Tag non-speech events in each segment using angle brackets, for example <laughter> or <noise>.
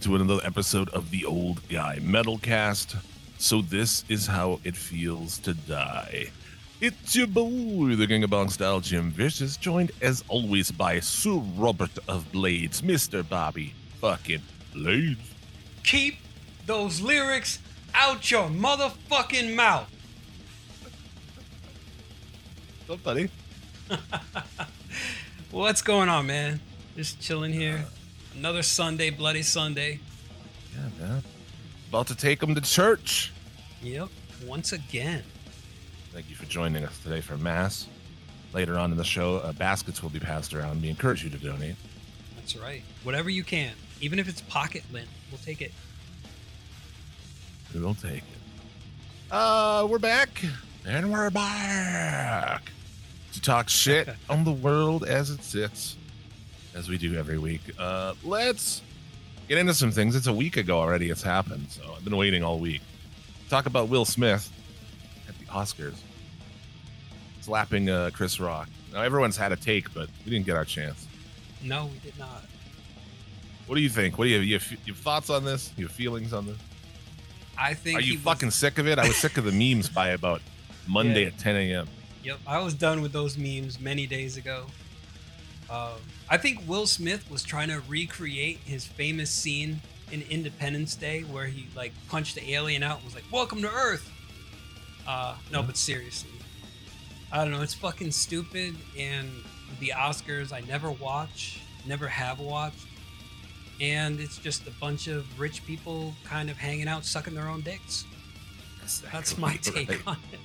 Back to another episode of the Old Guy Metalcast. So this is how it feels to die. It's your boy, the Gang of Bong Style Jim Vicious, joined as always by Sir Robert of Blades, Mr. Bobby fucking Blades. Keep those lyrics out your motherfucking mouth. What's up, buddy? What's going on, man? Just chilling here. Uh, Another Sunday, bloody Sunday. Yeah, man. About to take them to church. Yep, once again. Thank you for joining us today for Mass. Later on in the show, uh, baskets will be passed around. We encourage you to donate. That's right. Whatever you can, even if it's pocket lint, we'll take it. We will take it. Uh, we're back. And we're back to talk shit <laughs> on the world as it sits, as we do every week. Uh, let's get into some things. It's a week ago already. It's happened, so I've been waiting all week. Talk about Will Smith at the Oscars slapping uh, Chris Rock. Now everyone's had a take, but we didn't get our chance. No, we did not. What do you think? What do you have? You have, you have thoughts on this? Your feelings on this? I think. Are you he was- fucking sick of it? I was sick of the memes by about Monday <laughs> Yeah. at 10 a.m. Yep, I was done with those memes many days ago. Um, I think Will Smith was trying to recreate his famous scene in Independence Day where he like punched the alien out and was like, "Welcome to Earth." Uh, no, but seriously, I don't know. It's fucking stupid. And the Oscars, I never watch, never have watched, and it's just a bunch of rich people kind of hanging out, sucking their own dicks. That's my <laughs> take Right. on it.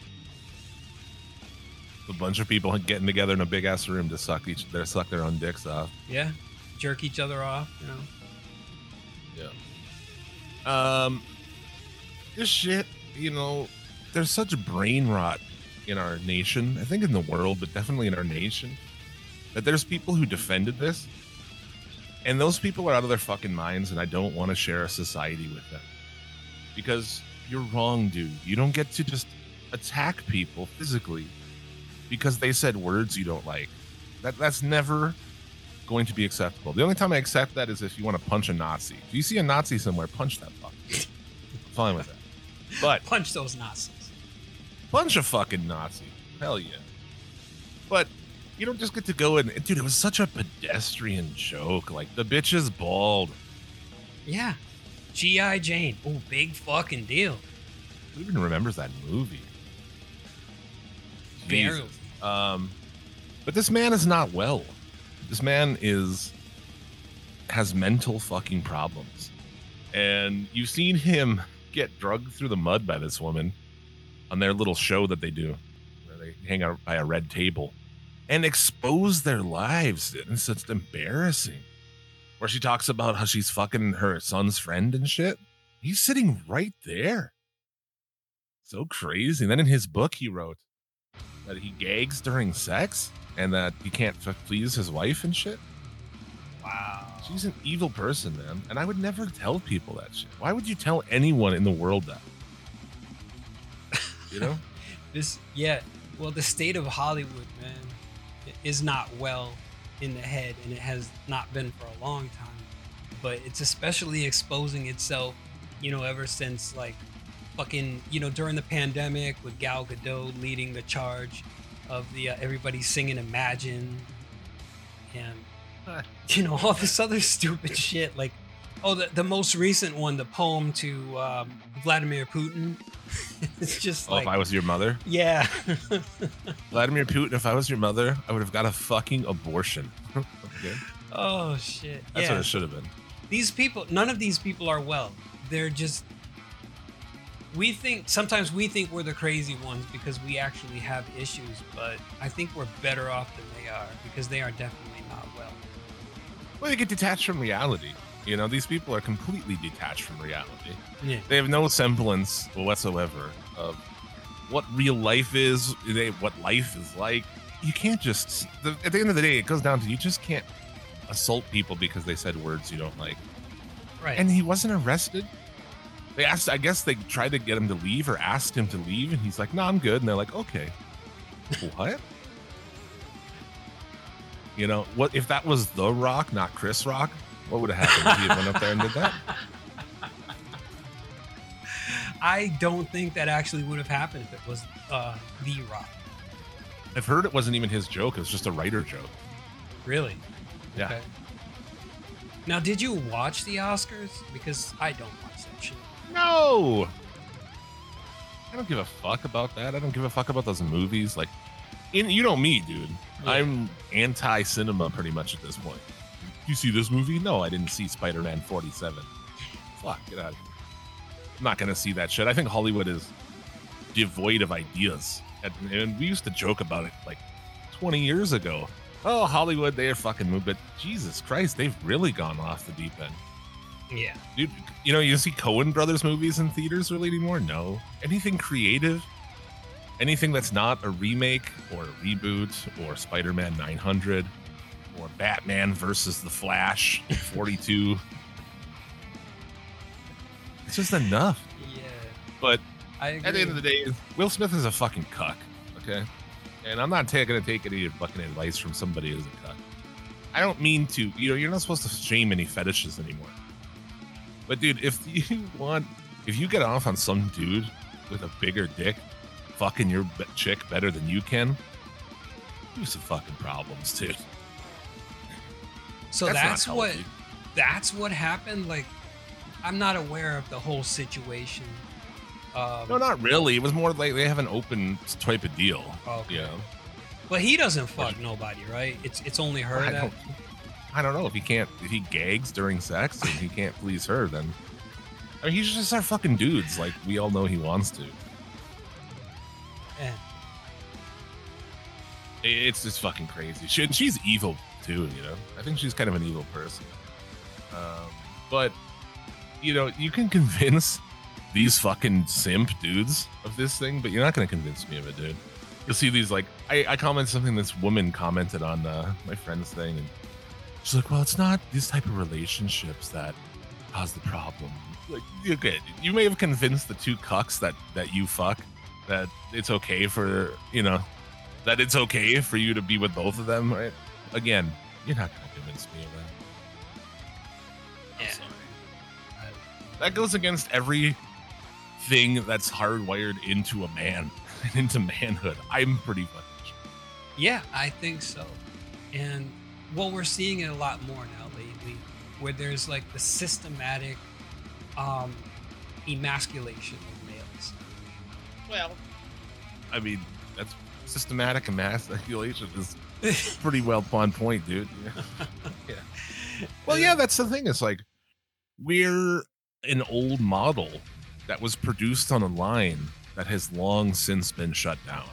A bunch of people getting together in a big ass room to suck each their suck their own dicks off. Yeah, jerk each other off. You know. Yeah. Um, this shit, you know, there's such brain rot in our nation. I think in the world, but definitely in our nation, that there's people who defended this, and those people are out of their fucking minds, and I don't want to share a society with them because you're wrong, dude. You don't get to just attack people physically because they said words you don't like. That that's never going to be acceptable. The only time I accept that is if you want to punch a Nazi. If you see a Nazi somewhere, punch that fuck. Fine with that. But <laughs> Punch those Nazis. punch a fucking Nazi. Hell yeah. But you don't just get to go and dude, it was such a pedestrian joke. Like the bitch is bald. Yeah. G.I. Jane. Oh, big fucking deal. Who even remembers that movie? Barely. Um, but this man is not well. This man is has mental fucking problems, and you've seen him get drugged through the mud by this woman on their little show that they do, where they hang out by a red table and expose their lives. It's just embarrassing. Where she talks about how she's fucking her son's friend and shit. He's sitting right there. So crazy. And then in his book, he wrote that he gags during sex and that he can't f- please his wife and shit. Wow. She's an evil person, man. And I would never tell people that shit. Why would you tell anyone in the world that? You know? <laughs> This, yeah. Well, the state of Hollywood, man, is not well in the head, and it has not been for a long time. But it's especially exposing itself, you know, ever since like fucking, you know, during the pandemic with Gal Gadot leading the charge of the uh, everybody singing Imagine, and <laughs> you know all this other stupid shit like oh the, the most recent one the poem to um, vladimir putin <laughs> it's just like oh, like if I was your mother, yeah <laughs> Vladimir Putin, if I was your mother, I would have got a fucking abortion. okay? oh shit That's yeah what it should have been. these people none of these people are well they're just we think sometimes we think we're the crazy ones because we actually have issues but i think we're better off than they are because they are definitely not well Well, they get detached from reality. You know, these people are completely detached from reality. yeah They have no semblance whatsoever of what real life is, they, what life is like. You can't just, the, at the end of the day, it goes down to you just can't assault people because they said words you don't like. right And he wasn't arrested. They asked, I guess they tried to get him to leave or asked him to leave, and he's like, no, I'm good. And they're like, okay. what? You know, what if that was The Rock, not Chris Rock? What would have happened if he had went up there and did that? I don't think that actually would have happened if it was uh, The Rock. I've heard it wasn't even his joke. It was just a writer joke. Really? Yeah. Okay. Now, did you watch the Oscars? Because I don't watch. No. I don't give a fuck about that. I don't give a fuck about those movies. Like, in, you know me, dude. Yeah. I'm anti-cinema pretty much at this point. You see this movie? No, I didn't see Spider-Man 47. Fuck, get out. I'm not gonna see that shit. I think Hollywood is devoid of ideas, and, and we used to joke about it like 20 years ago. Oh, Hollywood, they're fucking moved, but Jesus Christ, they've really gone off the deep end. Yeah. Dude, you know, you see Coen Brothers movies in theaters really anymore? No. Anything creative? Anything that's not a remake or a reboot or Spider Man 900 or Batman versus the Flash 42. <laughs> it's just enough. Yeah. But at the end of the day, Will Smith is a fucking cuck, okay? And I'm not going to take any fucking advice from somebody who's a cuck. I don't mean to, you know, you're not supposed to shame any fetishes anymore. But dude, if <laughs> you want, if you get off on some dude with a bigger dick fucking your b- chick better than you can, you have some fucking problems, dude. so not that's, what that's what happened. Like, I'm not aware of the whole situation. Um, No, not really. It was more like they have an open type of deal. Okay. You know? But he doesn't fuck nobody, right? It's it's only her that. I don't know if he can't if he gags during sex and he can't please her then I mean he's just our fucking dudes like we all know he wants to. Eh. it's just fucking crazy. She, she's evil too you know? I think she's kind of an evil person. Um, but you know you can convince these fucking simp dudes of this thing but you're not going to convince me of it dude. You'll see these like I, I commented something this woman commented on uh, my friend's thing and she's like well it's not these type of relationships that cause the problem like you're okay you may have convinced the two cucks that that you fuck that it's okay for you know that it's okay for you to be with both of them right again you're not gonna convince me of that Yeah. sorry. that goes against every thing that's hardwired into a man and <laughs> into manhood i'm pretty fucking sure Yeah, I think so. And well, we're seeing it a lot more now lately, where there's like the systematic um, emasculation of males. well i mean that's systematic emasculation is <laughs> pretty well on point dude <laughs> yeah. Well, yeah, that's the thing. It's like we're an old model that was produced on a line that has long since been shut down.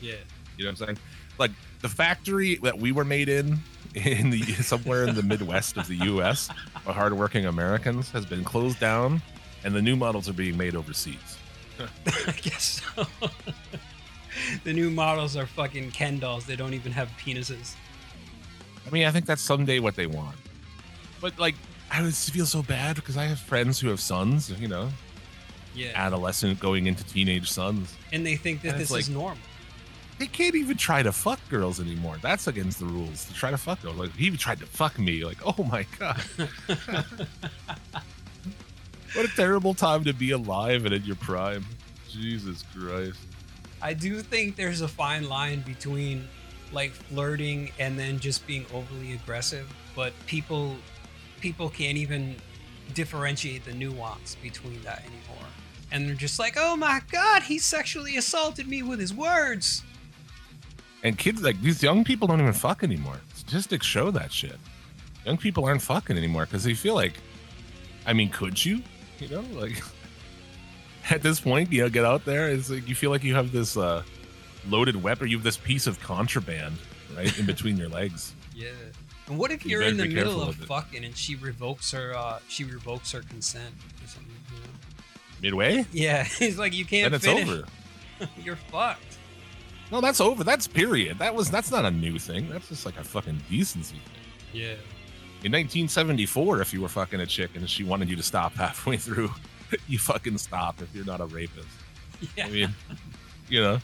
yeah, You know what I'm saying? Like the factory that we were made in, in the somewhere in the Midwest of the U.S. by hardworking Americans has been closed down, and the new models are being made overseas. <laughs> I guess so. <laughs> the new models are fucking Ken dolls. They don't even have penises. I mean, I think that's someday what they want. But like, I just feel so bad because I have friends who have sons. You know, Yeah, adolescent going into teenage sons. and they think that And this it's is normal. They can't even try to fuck girls anymore. That's against the rules to try to fuck girls. Like he even tried to fuck me. Like, oh my god. <laughs> what a terrible time to be alive and in your prime. Jesus Christ. I do think there's a fine line between like flirting and then just being overly aggressive, but people people can't even differentiate the nuance between that anymore. And they're just like, "Oh my god, he sexually assaulted me with his words." And kids like these young people don't even fuck anymore. Statistics show that shit. Young people aren't fucking anymore because they feel like, I mean, could you? You know, like <laughs> at this point, you know, get out there. It's like you feel like you have this uh, loaded weapon. You have this piece of contraband right in between your legs. <laughs> Yeah. And what if you're very, in the middle of fucking and she revokes her uh she revokes her consent or something, you know? Midway, Yeah, <laughs> it's like you can't then it's finish. over. You're fucked. No, that's over. That's period. That was that's not a new thing. That's just like a fucking decency thing. Yeah. In 1974, if you were fucking a chick and she wanted you to stop halfway through, <laughs> you fucking stop if you're not a rapist. Yeah. I mean, you know,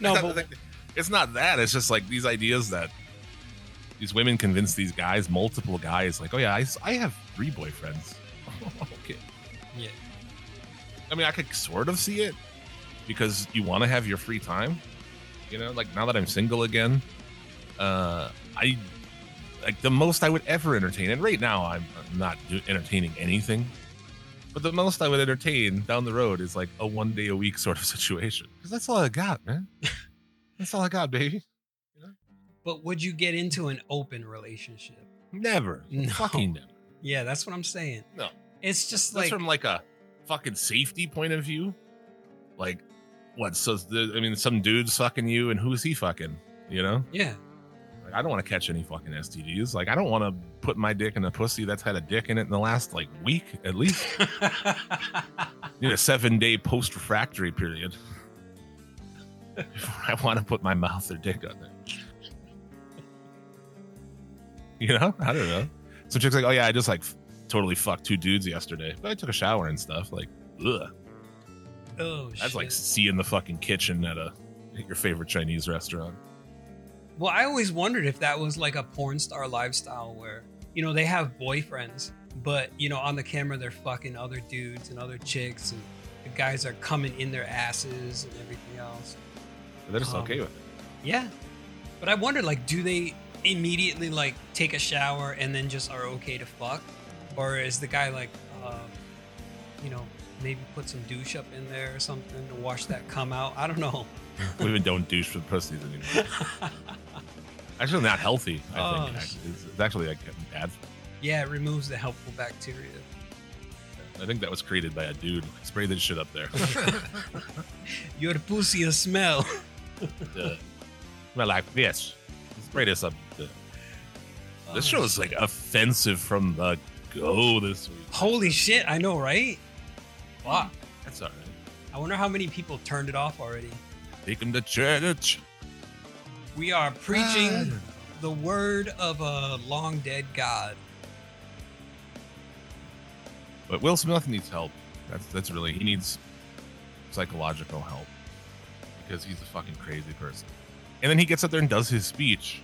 no, but it's not that. It's just like these ideas that these women convince these guys, multiple guys, like, oh yeah, I have three boyfriends. <laughs> okay. Yeah. I mean, I could sort of see it because you want to have your free time. You know, like now that I'm single again, uh, I like the most I would ever entertain. And right now, I'm not do- entertaining anything. But the most I would entertain down the road is like a one day a week <laughs> sort of situation. Because that's all I got, man. <laughs> that's all I got, baby. But would you get into an open relationship? Never. No. Fucking never. Yeah, that's what I'm saying. No. It's just That's like from like a fucking safety point of view. Like, what? So, I mean, some dude's fucking you, and who's he fucking? You know? yeah. Like, I don't want to catch any fucking STDs. Like, I don't want to put my dick in a pussy that's had a dick in it in the last like week at least. <laughs> Need a seven day post refractory period. Before I want to put my mouth or dick on there. You know? I don't know. Some chick's like, oh yeah, I just like f- totally fucked two dudes yesterday, but I took a shower and stuff. Like, ugh. Oh, That's like seeing the fucking kitchen at a at your favorite Chinese restaurant. Well, I always wondered if that was like a porn star lifestyle where, you know, they have boyfriends, but, you know, on the camera they're fucking other dudes and other chicks and the guys are coming in their asses and everything else. But they're just Um, okay with it. Yeah. But I wondered, like, do they immediately, like, take a shower and then just are okay to fuck? Or is the guy, like, uh, you know, maybe put some douche up in there or something to wash that cum out? I don't know. <laughs> Women don't douche with pussies anymore. <laughs> Actually, not healthy. I Oh, think actually. It's, it's actually like bad. yeah, it removes the helpful bacteria. I think that was created by a dude. Spray this shit up there. <laughs> Your pussy a smell. uh, smell like this. Spray this up. there. This show is like offensive from the go this week. Holy shit, I know, right? Wow. That's all right. I wonder how many people turned it off already. Take him to church. We are preaching Ah. the word of a long dead God. But Will Smith needs help. That's that's really he needs psychological help because he's a fucking crazy person. And then he gets up there and does his speech,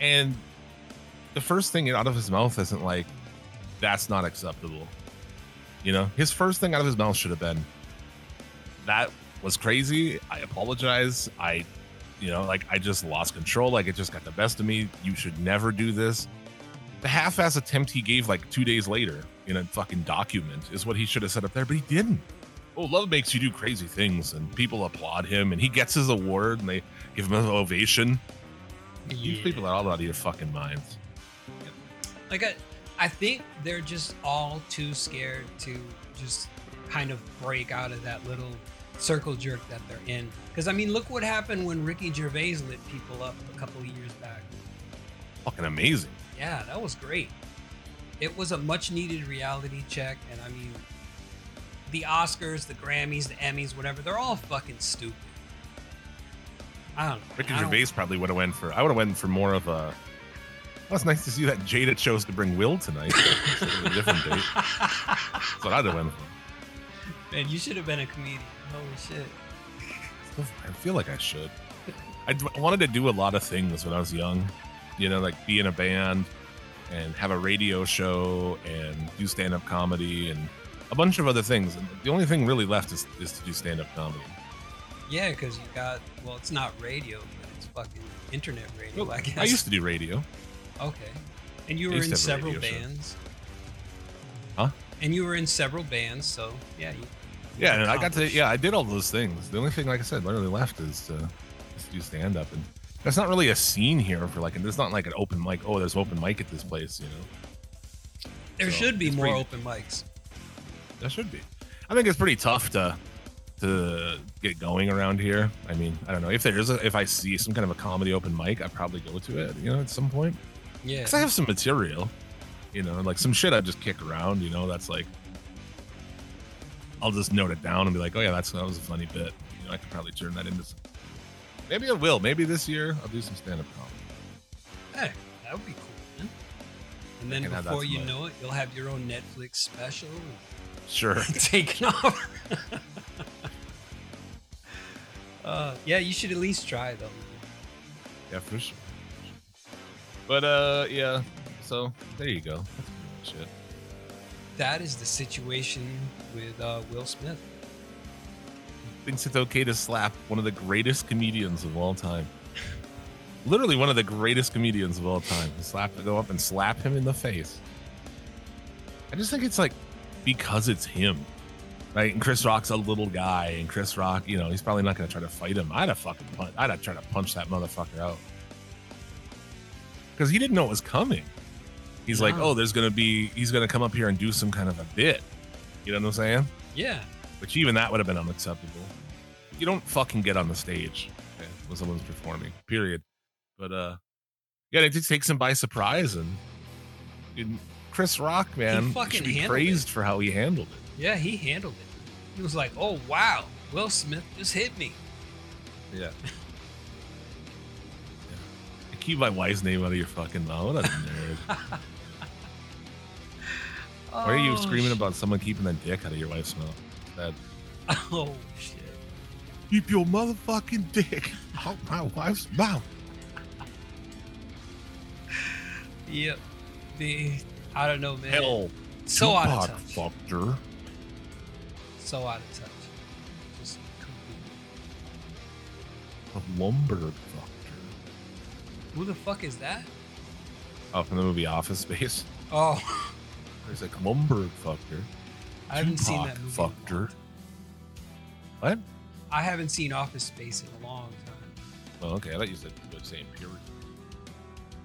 and the first thing out of his mouth isn't like, "That's not acceptable." You know, his first thing out of his mouth should have been, "That was crazy. I apologize. I, you know, like I just lost control. Like it just got the best of me. You should never do this." The half-ass attempt he gave like two days later in a fucking document is what he should have said up there, but he didn't. Oh, love makes you do crazy things, and people applaud him, and he gets his award, and they give him an ovation. These people are all out of your fucking minds. Like I, I think they're just all too scared to just kind of break out of that little circle jerk that they're in. Because I mean, look what happened when Ricky Gervais lit people up a couple of years back. Fucking amazing. Yeah, that was great. It was a much needed reality check, and I mean, the Oscars, the Grammys, the Emmys, whatever, they're all fucking stupid. I don't know. Ricky Gervais probably would have went for. I would have went for more of a. Well, it's nice to see that Jada chose to bring Will tonight. a different date. That's what I'd have went for. Man, you should have been a comedian. Holy shit. I feel like I should. I wanted to do a lot of things when I was young, you know, like be in a band and have a radio show and do stand up comedy and a bunch of other things. And the only thing really left is, is to do stand up comedy. Yeah, because you got, well, it's not radio, but it's fucking internet radio, Well, I guess. I used to do radio. Okay. And you I were in to have a several show. bands. Huh? And you were in several bands, so yeah. You, Yeah, and I got to, yeah, I did all those things. The only thing, like I said, literally left is to, to do stand up. And that's not really a scene here for like, and there's not like an open mic. Oh, there's open mic at this place, you know? There So, should be more pretty- open mics. That should be. I think it's pretty tough to to get going around here. I mean, I don't know if there is a if I see some kind of a comedy open mic, I probably go to it. You know, at some point Yeah. because I have some material. You know, like some shit I just kick around. You know, that's like I'll just note it down and be like, oh yeah, that's that was a funny bit. You know, I could probably turn that into. Some, maybe I will. Maybe this year I'll do some stand up comedy. Hey, that would be cool, man. And then before you know it, you'll have your own Netflix special Sure. <laughs> taken off. <laughs> uh, yeah, you should at least try though. Yeah, for sure. But uh, yeah. So there you go. That's pretty much it. That is the situation with uh, Will Smith. Thinks it's okay to slap one of the greatest comedians of all time. Literally one of the greatest comedians of all time. Slap to go up and slap him in the face. I just think it's like because it's him. Right? And Chris Rock's a little guy, and Chris Rock, you know, he's probably not gonna try to fight him. I'd have fucking punch I'd have tried to punch that motherfucker out. Because he didn't know it was coming. He's like, oh, there's gonna be he's gonna come up here and do some kind of a bit. You know what I'm saying? Yeah. Which even that would have been unacceptable. You don't fucking get on the stage okay, when someone's performing. Period. But uh yeah, it just takes him by surprise and, and Chris Rock, man, fucking should be praised for how he handled it. Yeah, he handled it. He was like, "Oh wow, Will Smith just hit me." Yeah. Keep my wife's name out of your fucking mouth. What a nerd. Why are you Oh, screaming sh- about someone keeping the dick out of your wife's mouth? That <laughs> Oh shit. keep your motherfucking dick out my wife's mouth. Yep. The I don't know, man. Hell, so out of touch. fucked her. So out of touch. Just completely. A her. Who the fuck is that? Oh, from the movie Office Space. Oh, <laughs> There's like Lumbergh fucked her. I haven't seen that movie. in a long her. time. What? I haven't seen Office Space in a long time. Oh, okay. I thought you said the same period.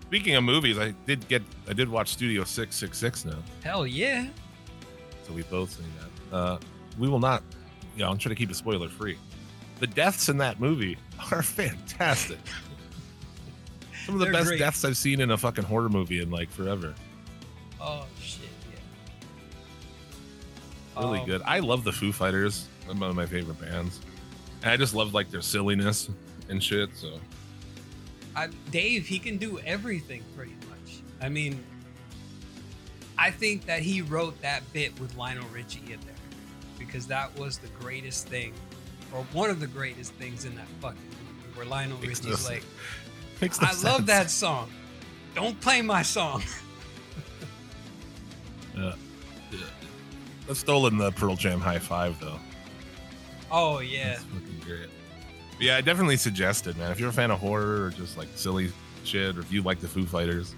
Speaking of movies, I did get I did watch Studio Six Six Six now, Hell yeah. so we both seen that. Uh, we will not. You know, I'm trying to keep it spoiler free. The deaths in that movie <laughs> are fantastic. Some of the They're best great. deaths I've seen in a fucking horror movie in like forever. Oh shit, yeah. Really Um, good. I love the Foo Fighters. They're one of my favorite bands. And I just love like their silliness and shit. So I, Dave, he can do everything pretty much. I mean, I think that he wrote that bit with Lionel Richie in there because that was the greatest thing, or one of the greatest things in that fucking movie, where Lionel Richie's <laughs> like, makes no "I love that song. Don't play my song." <laughs> Yeah. I've stolen the Pearl Jam high five though. Oh yeah, That's fucking great. But yeah, I definitely suggest it, man. If you're a fan of horror or just like silly shit, or if you like the Foo Fighters,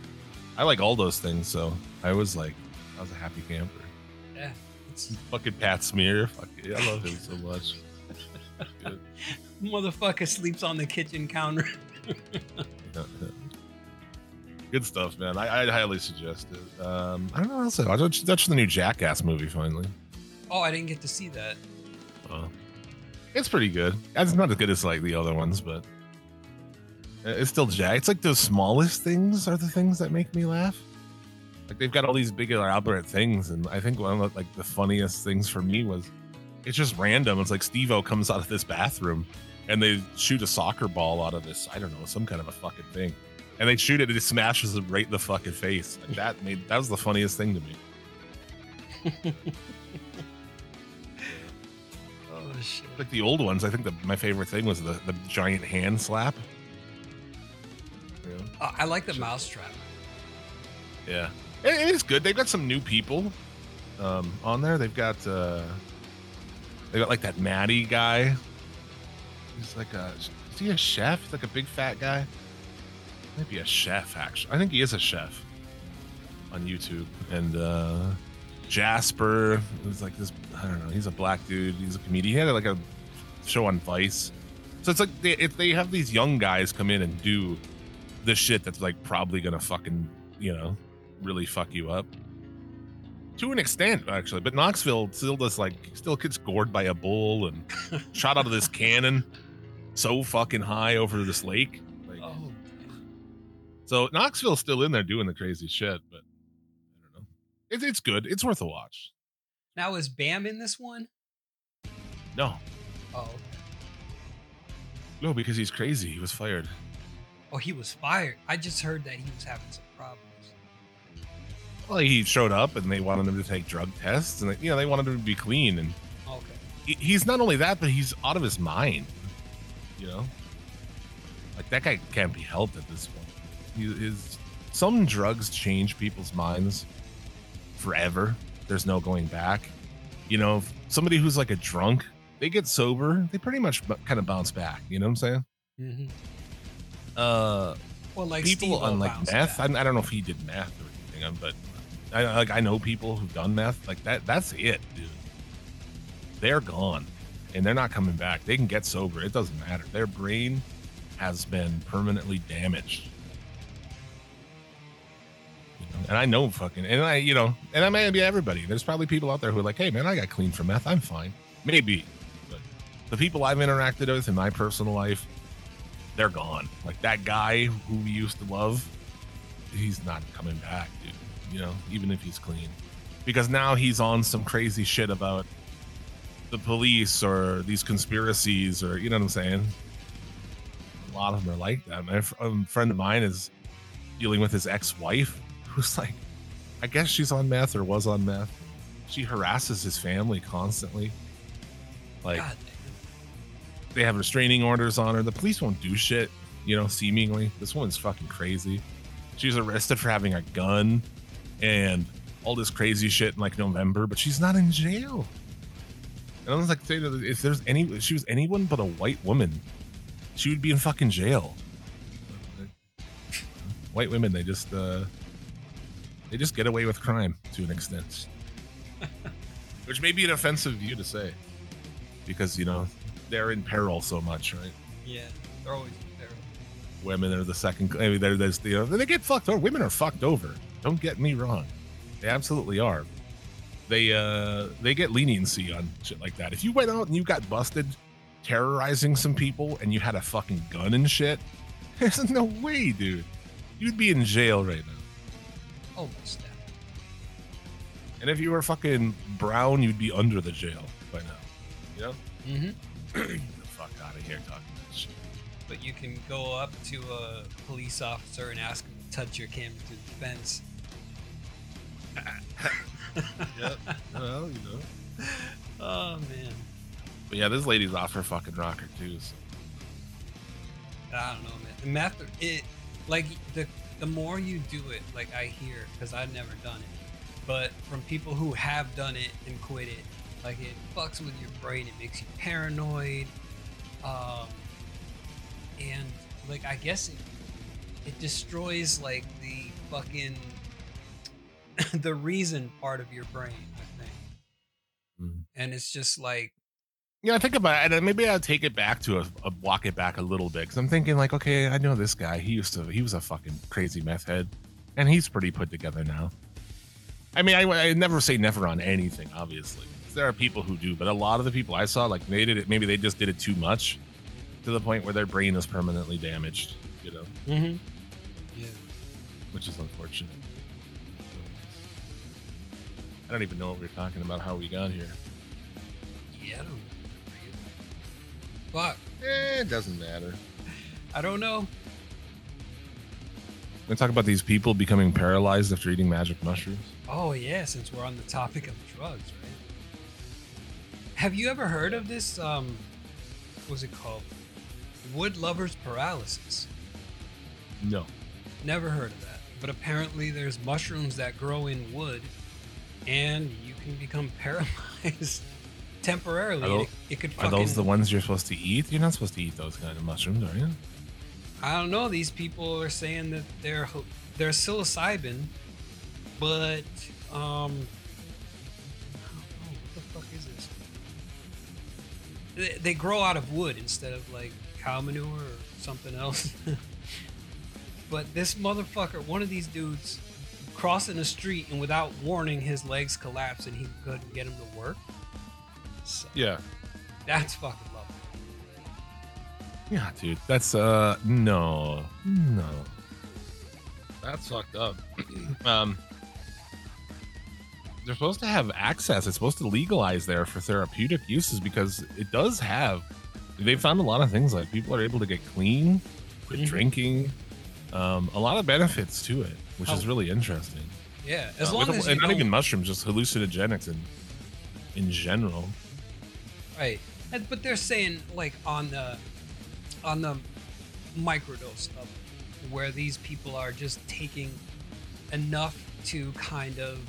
I like all those things. So I was like, I was a happy camper. yeah. It's, Fucking Pat Smear, fuck it. I love him so much. <laughs> Motherfucker sleeps on the kitchen counter. <laughs> Good stuff, man. I, I'd highly suggest it. Um, I don't know what else. I watched that's the new Jackass movie finally. oh, I didn't get to see that. Uh, it's pretty good. It's not as good as like the other ones, but it's still Jack. It's like the smallest things are the things that make me laugh. Like they've got all these big elaborate things, and I think one of like the funniest things for me was it's just random. It's like Steve-O comes out of this bathroom and they shoot a soccer ball out of this, I don't know, some kind of a fucking thing. And they shoot it and it smashes him right in the fucking face. Like that made that was the funniest thing to me. <laughs> Oh shit. like the old ones, I think the, my favorite thing was the, the giant hand slap. Yeah, Oh, I like the mousetrap. yeah. It- it is good. They've got some new people um, on there. They've got uh, they got like that Maddie guy. He's like a is he a chef? Like a big fat guy. Might be a chef actually. I think he is a chef on YouTube. And uh, Jasper is like this. I don't know. He's a black dude. He's a comedian. He had like a show on Vice. So it's like they, if they have these young guys come in and do the shit that's like probably gonna fucking you know really fuck you up to an extent actually. But Knoxville still does like still gets gored by a bull and shot out of this cannon so fucking high over this lake. Like, Oh, so Knoxville's still in there doing the crazy shit, but I don't know. It's it's good. It's worth a watch. now is Bam in this one? No, Oh, no, because he's crazy. He was fired. oh, he was fired. I just heard that he was having some problems. Well, he showed up and they wanted him to take drug tests, and you know they wanted him to be clean. And Okay. he's not only that, but he's out of his mind. You know, like that guy can't be helped at this point. He, his some drugs change people's minds forever. There's no going back. You know, somebody who's like a drunk, they get sober, they pretty much kind of bounce back. You know what I'm saying? Mm-hmm. Uh, Well, like people on like meth. I. I don't know if he did meth or anything, but I like I know people who've done meth. Like that. That's it, dude. They're gone, and they're not coming back. They can get sober. It doesn't matter. Their brain has been permanently damaged. You know, And I know fucking, and I, you know, and I may be everybody. There's probably people out there who are like, "Hey, man, I got clean from meth. I'm fine." Maybe, but the people I've interacted with in my personal life, they're gone. Like that guy who we used to love, he's not coming back, dude. You know, even if he's clean, because now he's on some crazy shit about the police or these conspiracies or you know what I'm saying. A lot of them are like that. My fr- um, friend of mine is dealing with his ex-wife, <laughs> who's like, I guess she's on meth or was on meth. She harasses his family constantly. Like God they have restraining orders on her. The police won't do shit, you know, seemingly. This woman's fucking crazy. She was arrested for having a gun and all this crazy shit in like November, but she's not in jail. And I was like, if there's any, if she was anyone but a white woman, she would be in fucking jail. White women, they just, uh, they just get away with crime to an extent, <laughs> which may be an offensive view to say, because you know they're in peril so much, right? Yeah, they're always in peril. Women are the second. I mean, they're, you know, they get fucked over. Women are fucked over. Don't get me wrong, they absolutely are. They uh they get leniency on shit like that. If you went out and you got busted terrorizing some people and you had a fucking gun and shit, <laughs> there's no way, dude. You'd be in jail right now. Almost there. And if you were fucking brown, you'd be under the jail by now. You know? Mm-hmm. <clears throat> Get the fuck out of here talking that shit. But you can go up to a police officer and ask him to touch your camera through the fence. <laughs> Yep. well, you know. Oh man, But yeah, this lady's off her fucking rocker too. So. I don't know, man. The meth, it like the the more you do it, like I hear, because I've never done it, but from people who have done it and quit it, like it fucks with your brain. It makes you paranoid, um, and like I guess it it destroys like the fucking <laughs> the reason part of your brain. I think, Mhm. and it's just like Yeah, I think about it, and maybe I'll take it back to a, a walk it back a little bit because I'm thinking like, okay, I know this guy. He used to, he was a fucking crazy meth head, and he's pretty put together now. I mean, I, I never say never on anything, obviously. There are people who do, but a lot of the people I saw, like they did it. Maybe they just did it too much, to the point where their brain is permanently damaged. You know, mm-hmm. yeah. which is unfortunate. I don't even know what we're talking about. How we got here? Yeah, I don't Fuck. Eh, it doesn't matter. I don't know. We talk about these people becoming paralyzed after eating magic mushrooms. Oh yeah, since we're on the topic of drugs, right? Have you ever heard of this? Um, what's it called? Wood lovers paralysis. No. Never heard of that. But apparently, there's mushrooms that grow in wood, and you can become paralyzed <laughs> temporarily. Are and it, it could Are those the ones you're supposed to eat? You're not supposed to eat those kind of mushrooms, are you? I don't know. These people are saying that they're they're psilocybin, but um, know what the fuck is this? They, they grow out of wood instead of like cow manure or something else. <laughs> but this motherfucker, one of these dudes, crossing the street and without warning, his legs collapse and he couldn't get him to work. So Yeah. that's fucking lovely. Yeah, dude. That's uh no. No. That's fucked up. <clears throat> um they're supposed to have access. It's supposed to legalize there for therapeutic uses because it does have they've found a lot of things like people are able to get clean, quit Mhm. drinking. Um, a lot of benefits to it, which is really interesting. Yeah, as Uh, long with- as and not even mushrooms, just hallucinogenics in in general. Right. And, but they're saying like on the on the microdose level. where these people are just taking enough to kind of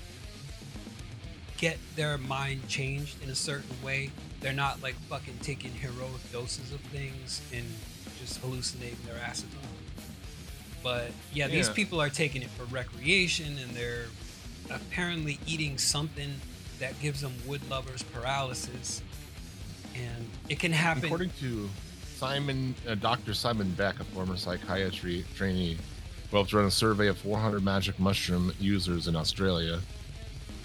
get their mind changed in a certain way. They're not like fucking taking heroic doses of things and just hallucinating their asses off. But yeah, these people are taking it for recreation and they're apparently eating something that gives them wood lovers paralysis. And it can happen. According to Simon, uh, Dr. Simon Beck, a former psychiatry trainee, who helped run a survey of 400 magic mushroom users in Australia,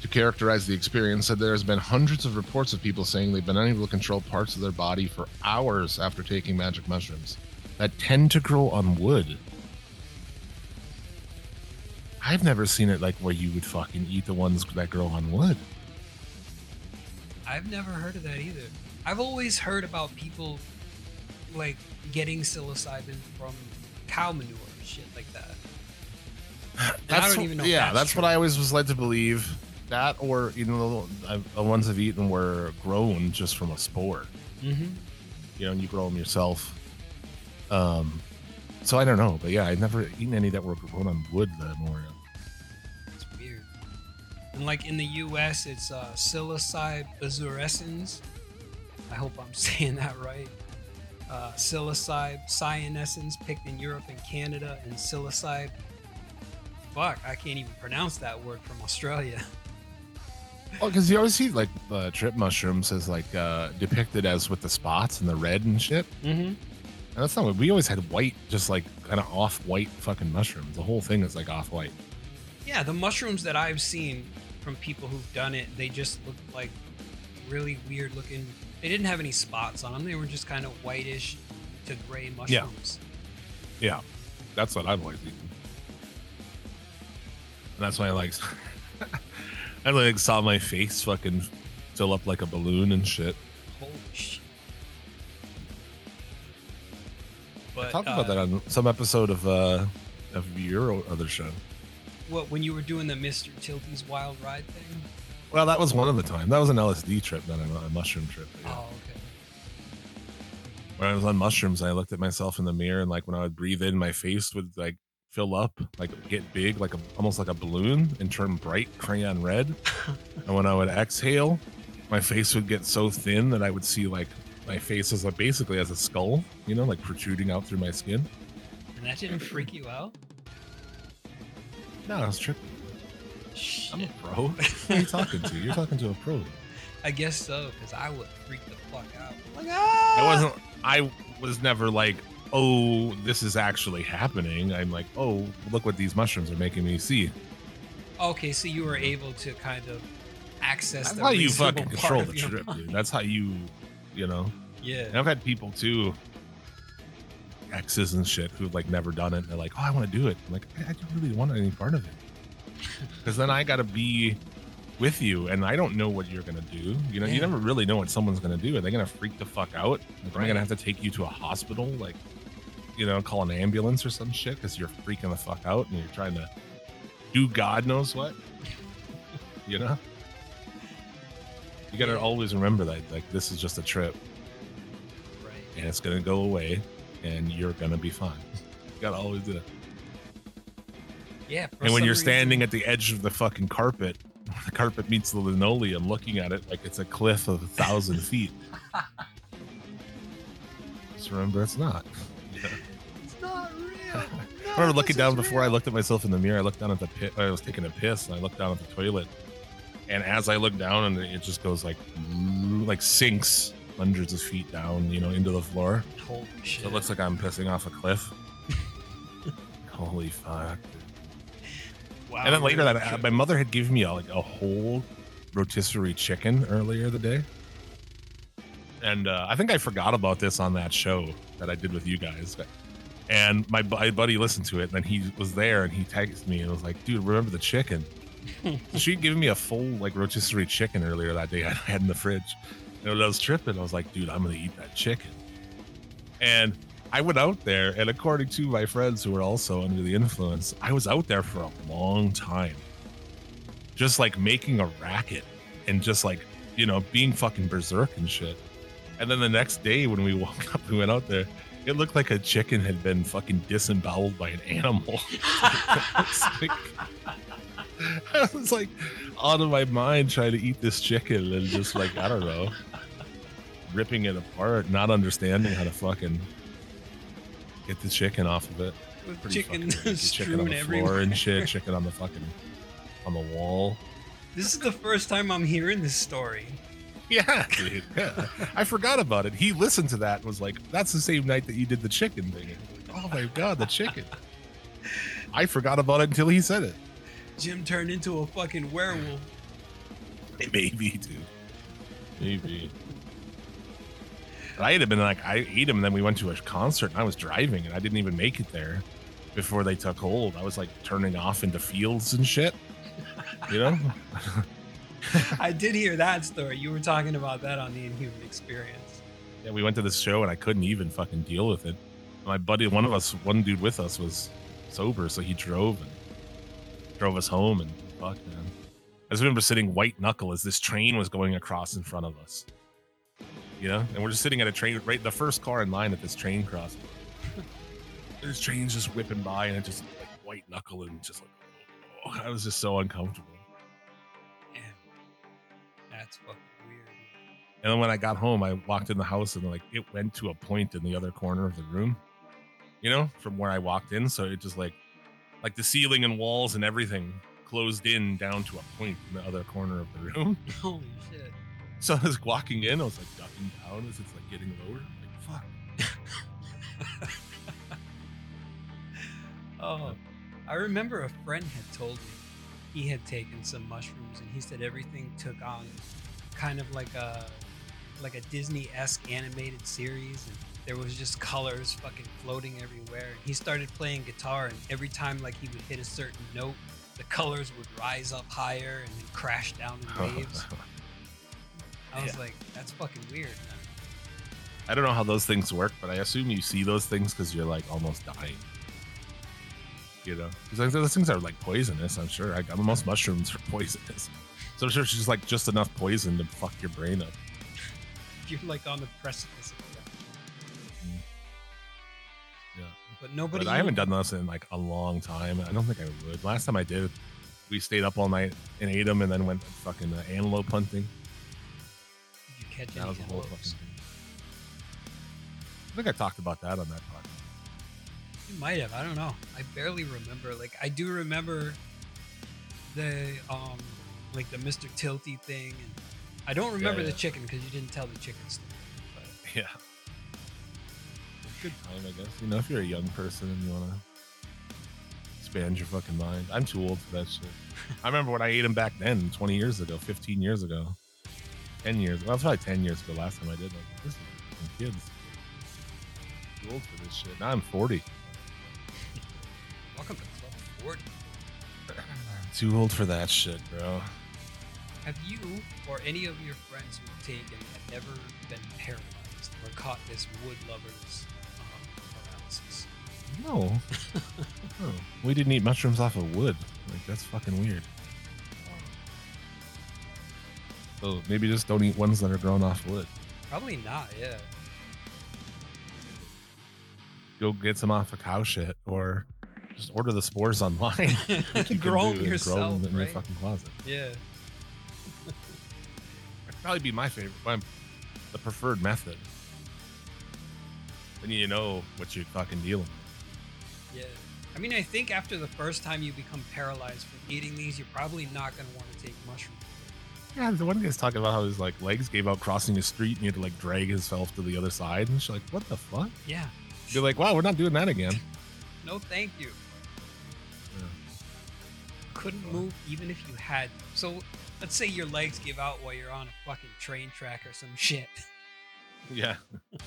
to characterize the experience, said there has been hundreds of reports of people saying they've been unable to control parts of their body for hours after taking magic mushrooms that tend to grow on wood. I've never seen it like where you would fucking eat the ones that grow on wood. I've never heard of that either. I've always heard about people like getting psilocybin from cow manure shit like that. And <sighs> I don't what- even know. Yeah, if that's, what I always was led to believe. That or you know the, the ones I've eaten were grown just from a spore. Mm-hmm. You know, and you grow them yourself. Um, so I don't know, but yeah, I've never eaten any that were grown on wood that I'm aware of. And like in the U.S., it's uh, psilocybe azurescens. I hope I'm <laughs> saying that right. Uh, psilocybe cyanescens picked in Europe and Canada, and psilocybe. Fuck, I can't even pronounce that word from Australia. <laughs> Oh, because you always see like the trip mushrooms as like uh, depicted as with the spots and the red and shit. Mm-hmm. And that's not what we always had white, just like kind of off white fucking mushrooms. The whole thing is like off white. Yeah, the mushrooms that I've seen from people who've done it, they just look like really weird looking. They didn't have any spots on them. They were just kind of whitish to gray mushrooms. Yeah, that's what I've always eaten. And that's why I like. <laughs> I like saw my face fucking fill up like a balloon and shit. Holy shit. I talked uh, about that on some episode of uh of your other show. What when you were doing the Mr. Tilty's Wild Ride thing? Well, that was one of the time. That was an LSD trip, not a, a mushroom trip. Yeah. Oh, okay. When I was on mushrooms, I looked at myself in the mirror, and like when I would breathe in, my face would like fill up, like get big, like a, almost like a balloon, and turn bright crayon red. <laughs> and when I would exhale, my face would get so thin that I would see like my face as like basically as a skull, you know, like protruding out through my skin. And that didn't freak you out? No, I was tripping. I'm a pro. Who are you <laughs> talking to? You're talking to a pro. I guess so, because I would freak the fuck out. Like, ah! I wasn't. I was never like, oh, this is actually happening. I'm like, oh, look what these mushrooms are making me see. Okay, so you were able to kind of access That's the how you fucking <laughs> control the trip, mind. dude. That's how you, you know. Yeah. And I've had people too, exes and shit, who've like never done it. And they're like, oh, I want to do it. I'm like, I, I don't really want any part of it. <laughs> Because then I got to be with you and I don't know what you're going to do. You know, you never really know what someone's going to do. Are they going to freak the fuck out? Like, Am I going to have to take you to a hospital? Like, you know, call an ambulance or some shit because you're freaking the fuck out and you're trying to do God knows what? <laughs> you know? You got to Yeah. always remember that, like, this is just a trip Right. and it's gonna go away and you're gonna be fine. <laughs> You gotta always do that. Yeah. for and when you're reason- standing at the edge of the fucking carpet, <laughs> the carpet meets the linoleum, looking at it like it's a cliff of a thousand <laughs> feet. Just remember, it's not. Yeah. It's not real. I remember looking down before I looked at myself in the mirror. I looked down at the pit. I was taking a piss, and I looked down at the toilet. And as I look down, and it just goes like, like sinks hundreds of feet down, you know, into the floor. Holy shit. So it looks like I'm pissing off a cliff. <laughs> Holy fuck! wow, and then later that uh, my mother had given me a, like a whole rotisserie chicken earlier the day, and uh, I think I forgot about this on that show that I did with you guys. And my, my buddy listened to it, and then he was there, and he texted me and was like, "Dude, remember the chicken?" so <laughs> she'd given me a full like rotisserie chicken earlier that day I had in the fridge, and I was tripping, I was like, "Dude, I'm gonna eat that chicken." And I went out there, and according to my friends who were also under the influence, I was out there for a long time. Just like making a racket and just like, you know, being fucking berserk and shit. And then the next day when we <laughs> woke up, we went out there, It looked like a chicken had been fucking disemboweled by an animal. <laughs> I was like out of my mind trying to eat this chicken and just like I don't know, ripping it apart, not understanding how to fucking get the chicken off of it. With chicken crazy. chicken on strewn the everywhere. floor and shit, chicken on the fucking on the wall. This is the first time I'm hearing this story. Yeah, dude. Yeah. I forgot about it. He listened to that and was like, "That's the same night that you did the chicken thing." Like, oh my god, the chicken! <laughs> I forgot about it until he said it. Jim turned into a fucking werewolf. <laughs> Maybe, dude. Maybe. But I had been like, I ate him, and then we went to a concert, and I was driving, and I didn't even make it there before they took hold. I was like turning off into fields and shit. You know? <laughs> I did hear that story. You were talking about that on the Inhuman Experience. Yeah, we went to this show and I couldn't even fucking deal with it. My buddy, one of us, one dude with us was sober, so he drove and drove us home and fuck man. I just remember sitting white knuckle as this train was going across in front of us. You know? And we're just sitting at a train right the first car in line at this train crossing. There's trains just whipping by and it just like white knuckle and just like oh, I was just so uncomfortable. Damn. That's fucking weird. And then when I got home, I walked in the house and like it went to a point in the other corner of the room, you know, from where I walked in. So it just like, like the ceiling and walls and everything closed in down to a point in the other corner of the room. <laughs> Holy shit. So I was walking in, I was like ducking down as it's like getting lower. Like fuck. <laughs> Oh, I remember a friend had told me he had taken some mushrooms and he said everything took on kind of like a like a Disney-esque animated series and there was just colors fucking floating everywhere. And he started playing guitar and every time like he would hit a certain note, the colors would rise up higher and then crash down in <laughs> waves. I was Yeah. like, that's fucking weird, man. I don't know how those things work, but I assume you see those things because you're like almost dying. You know, because like, those things are like poisonous. I'm sure. I, most mushrooms are <laughs> poisonous, so I'm sure it's just like just enough poison to fuck your brain up. <laughs> You're like on the precipice of death. Yeah. But nobody But I haven't done this in like a long time. I don't think I would. Last time I did, we stayed up all night and ate them, and then went fucking uh, antelope hunting. Catch That was a whole fucking thing. I think I talked about that on that podcast. You might have. I don't know. I barely remember. Like I do remember the um like the Mr. Tilty thing, and I don't remember yeah. the chicken because you didn't tell the chicken story. But <laughs> Yeah. Good time, I guess. You know, if you're a young person and you want to expand your fucking mind. I'm too old for that shit. <laughs> I remember when I ate them back then, 20 years ago, 15 years ago, 10 years. Well, that's probably 10 years ago last time I did. I this is kids. Too old for this shit. Now I'm 40. welcome to Club 40. <clears throat> Too old for that shit, bro. Have you or any of your friends who've taken had ever been paralyzed or caught this wood lovers um, paralysis? No. <laughs> no. We didn't eat mushrooms off of wood. Like, that's fucking weird. So maybe just don't eat ones that are grown off wood. Probably not. Yeah. Go get some off of cow shit or just order the spores online. <laughs> <laughs> You grow them yourself, them in your fucking closet. Yeah. <laughs> That'd probably be my favorite, my, the preferred method. Then you know what you're fucking dealing with. Yeah. I mean, I think after the first time you become paralyzed from eating these, you're probably not going to want to take mushrooms. Yeah, the one guy's talking about how his like legs gave out crossing the street and he had to like drag himself to the other side. And she's like, what the fuck? Yeah. You're like, wow, we're not doing that again. No, thank you. Yeah. Couldn't move even if you had. So let's say your legs give out while you're on a fucking train track or some shit. <laughs> Yeah. <laughs>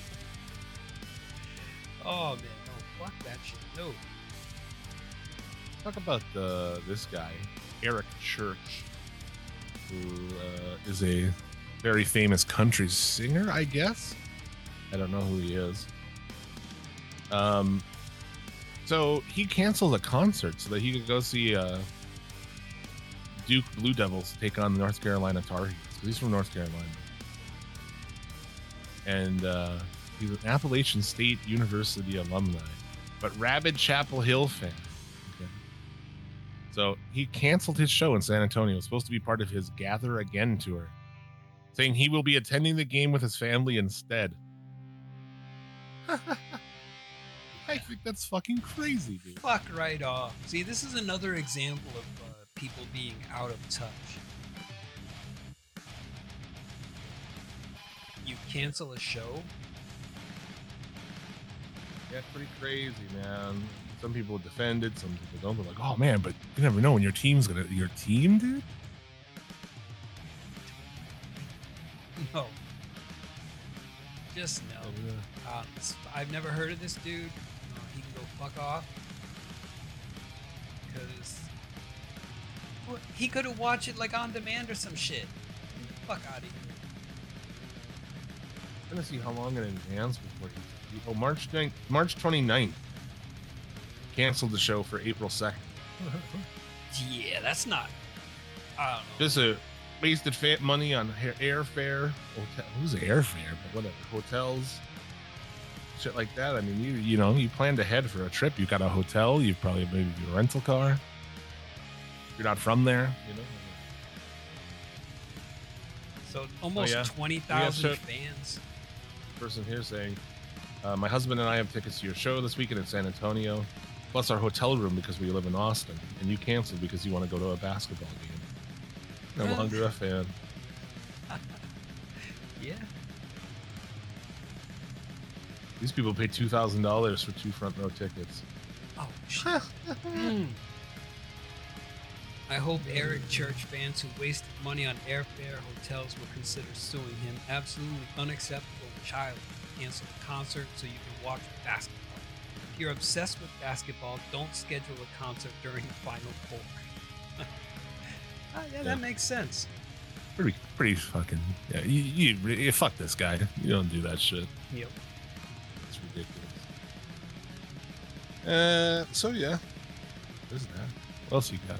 Oh man, no, fuck that shit. No. Talk about uh, this guy, Eric Church, who uh, is a very famous country singer, I guess. I don't know who he is. Um, so he canceled a concert so that he could go see uh, Duke Blue Devils take on the North Carolina Tar Heels. He's from North Carolina, and uh, He's an Appalachian State University alumni, but rabid Chapel Hill fan. Okay. So he canceled his show in San Antonio. It was supposed to be part of his Gather Again tour, saying he will be attending the game with his family instead. <laughs> I think that's fucking crazy, dude. Fuck right off. See, this is another example of uh, people being out of touch. You cancel a show. That's pretty crazy, man. Some people defend it, some people don't. They're like, "Oh man, but you never know when your team's gonna your team, dude." No. Just no. Uh, I've never heard of this dude. Uh, he can go fuck off. Because well, he could have watched it like on demand or some shit. Fuck out of here. I'm gonna see how long in advance before he. Oh, March 9th, March 29th. Canceled the show for April 2nd. Yeah, that's not. I don't know. Just a wasted fa- money on airfare. Hotel, who's airfare? But whatever. Hotels, shit like that. I mean, you you know, you planned ahead for a trip. You got a hotel. You've probably maybe a rental car. You're not from there, you know. So almost yeah. twenty thousand fans. person here saying, uh, "My husband and I have tickets to your show this weekend in San Antonio, plus our hotel room because we live in Austin, and you canceled because you want to go to a basketball game. No longer a fan. <laughs> Yeah. These people paid two thousand dollars for two front row tickets. Oh shit. Mm. I hope Eric Church fans who wasted money on airfare, hotels will consider suing him. Absolutely unacceptable child. Cancel the concert so you can watch basketball. If you're obsessed with basketball, don't schedule a concert during the Final Four. <laughs> Ah, yeah, Yeah. that makes sense. Pretty, pretty fucking. Yeah, you, you, you fuck this guy. You don't do that shit. Yep. It's ridiculous. Uh, so yeah, there's that. What else you got?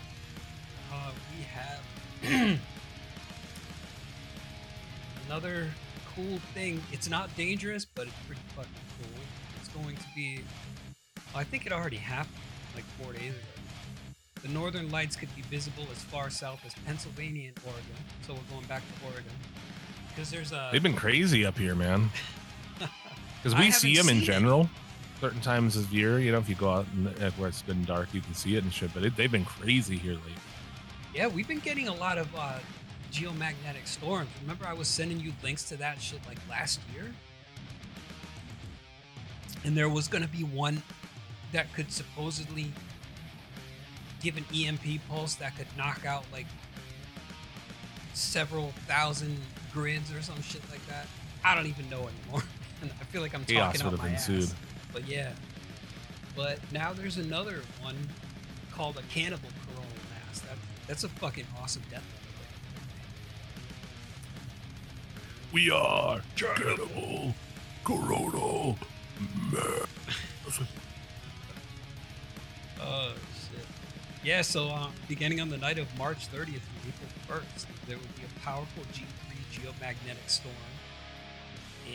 Uh, we have <clears throat> another cool thing. It's not dangerous, but it's pretty fucking cool. It's going to be. I think it already happened like four days ago. The northern lights could be visible as far south as Pennsylvania and Oregon. So we're going back to Oregon because there's a. They've been <laughs> crazy up here, man. <laughs> Because we see them in seen it. general, certain times of year. You know, if you go out and, where it's been dark, you can see it and shit. But it, they've been crazy here lately. Yeah, we've been getting a lot of uh, geomagnetic storms. Remember, I was sending you links to that shit like last year? And there was going to be one that could supposedly give an EMP pulse that could knock out like several thousand grids or some shit like that. I don't even know anymore. <laughs> And I feel like I'm Chaos talking would out have my ass. ensued. But yeah. But now there's another one called a cannibal coronal mass. That, that's a fucking awesome death. We are cannibal coronal. Oh Yeah, so uh, beginning on the night of March 30th through April 1st, there will be a powerful G3 geomagnetic storm.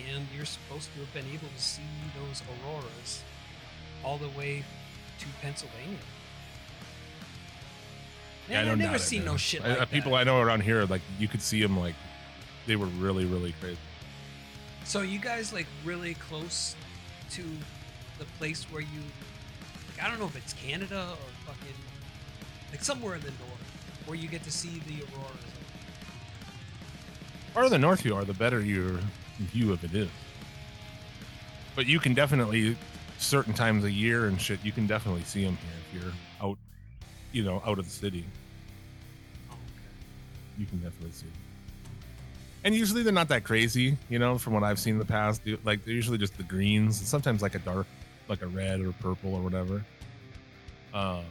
And you're supposed to have been able to see those auroras all the way to Pennsylvania. Yeah, I Man, don't I've never seen no shit I- like uh, People that. I know around here, like you could see them, like they were really, really crazy. So you guys like really close to the place where you like, I don't know if it's Canada or fucking like somewhere in the north where you get to see the auroras. The farther north you are, the better your view of it is. But you can definitely, certain times a year and shit, you can definitely see them here if you're out, you know, out of the city. Oh, You can definitely see. And usually they're not that crazy, you know, from what I've seen in the past. Like they're usually just the greens, and sometimes like a dark, like a red or purple or whatever. Um,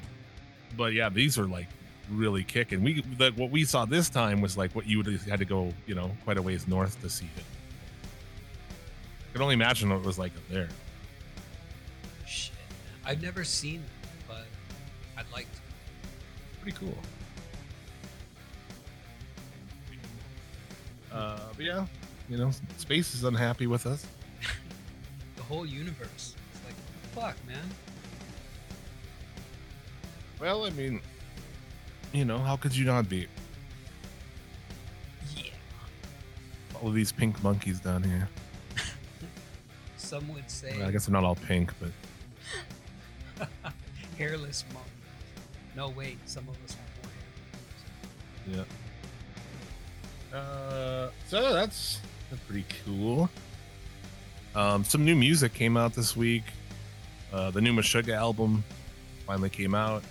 but yeah, these are like really kicking. We what we saw this time was like what you would have had to go, you know, quite a ways north to see it. I can only imagine what it was like up there. Shit. I've never seen them, but I'd like to. Pretty cool. Uh, but yeah, you know, space is unhappy with us. <laughs> The whole universe. It's like, fuck, man. Well, I mean, you know, how could you not be? Yeah. All of these pink monkeys down here. <laughs> Some would say Well, I guess they're not all pink, but <laughs> hairless monkeys. No, wait. Some of us have more hair. yeah. Uh, so that's that's pretty cool. Um, some new music came out this week. Uh, the new Meshuggah album finally came out.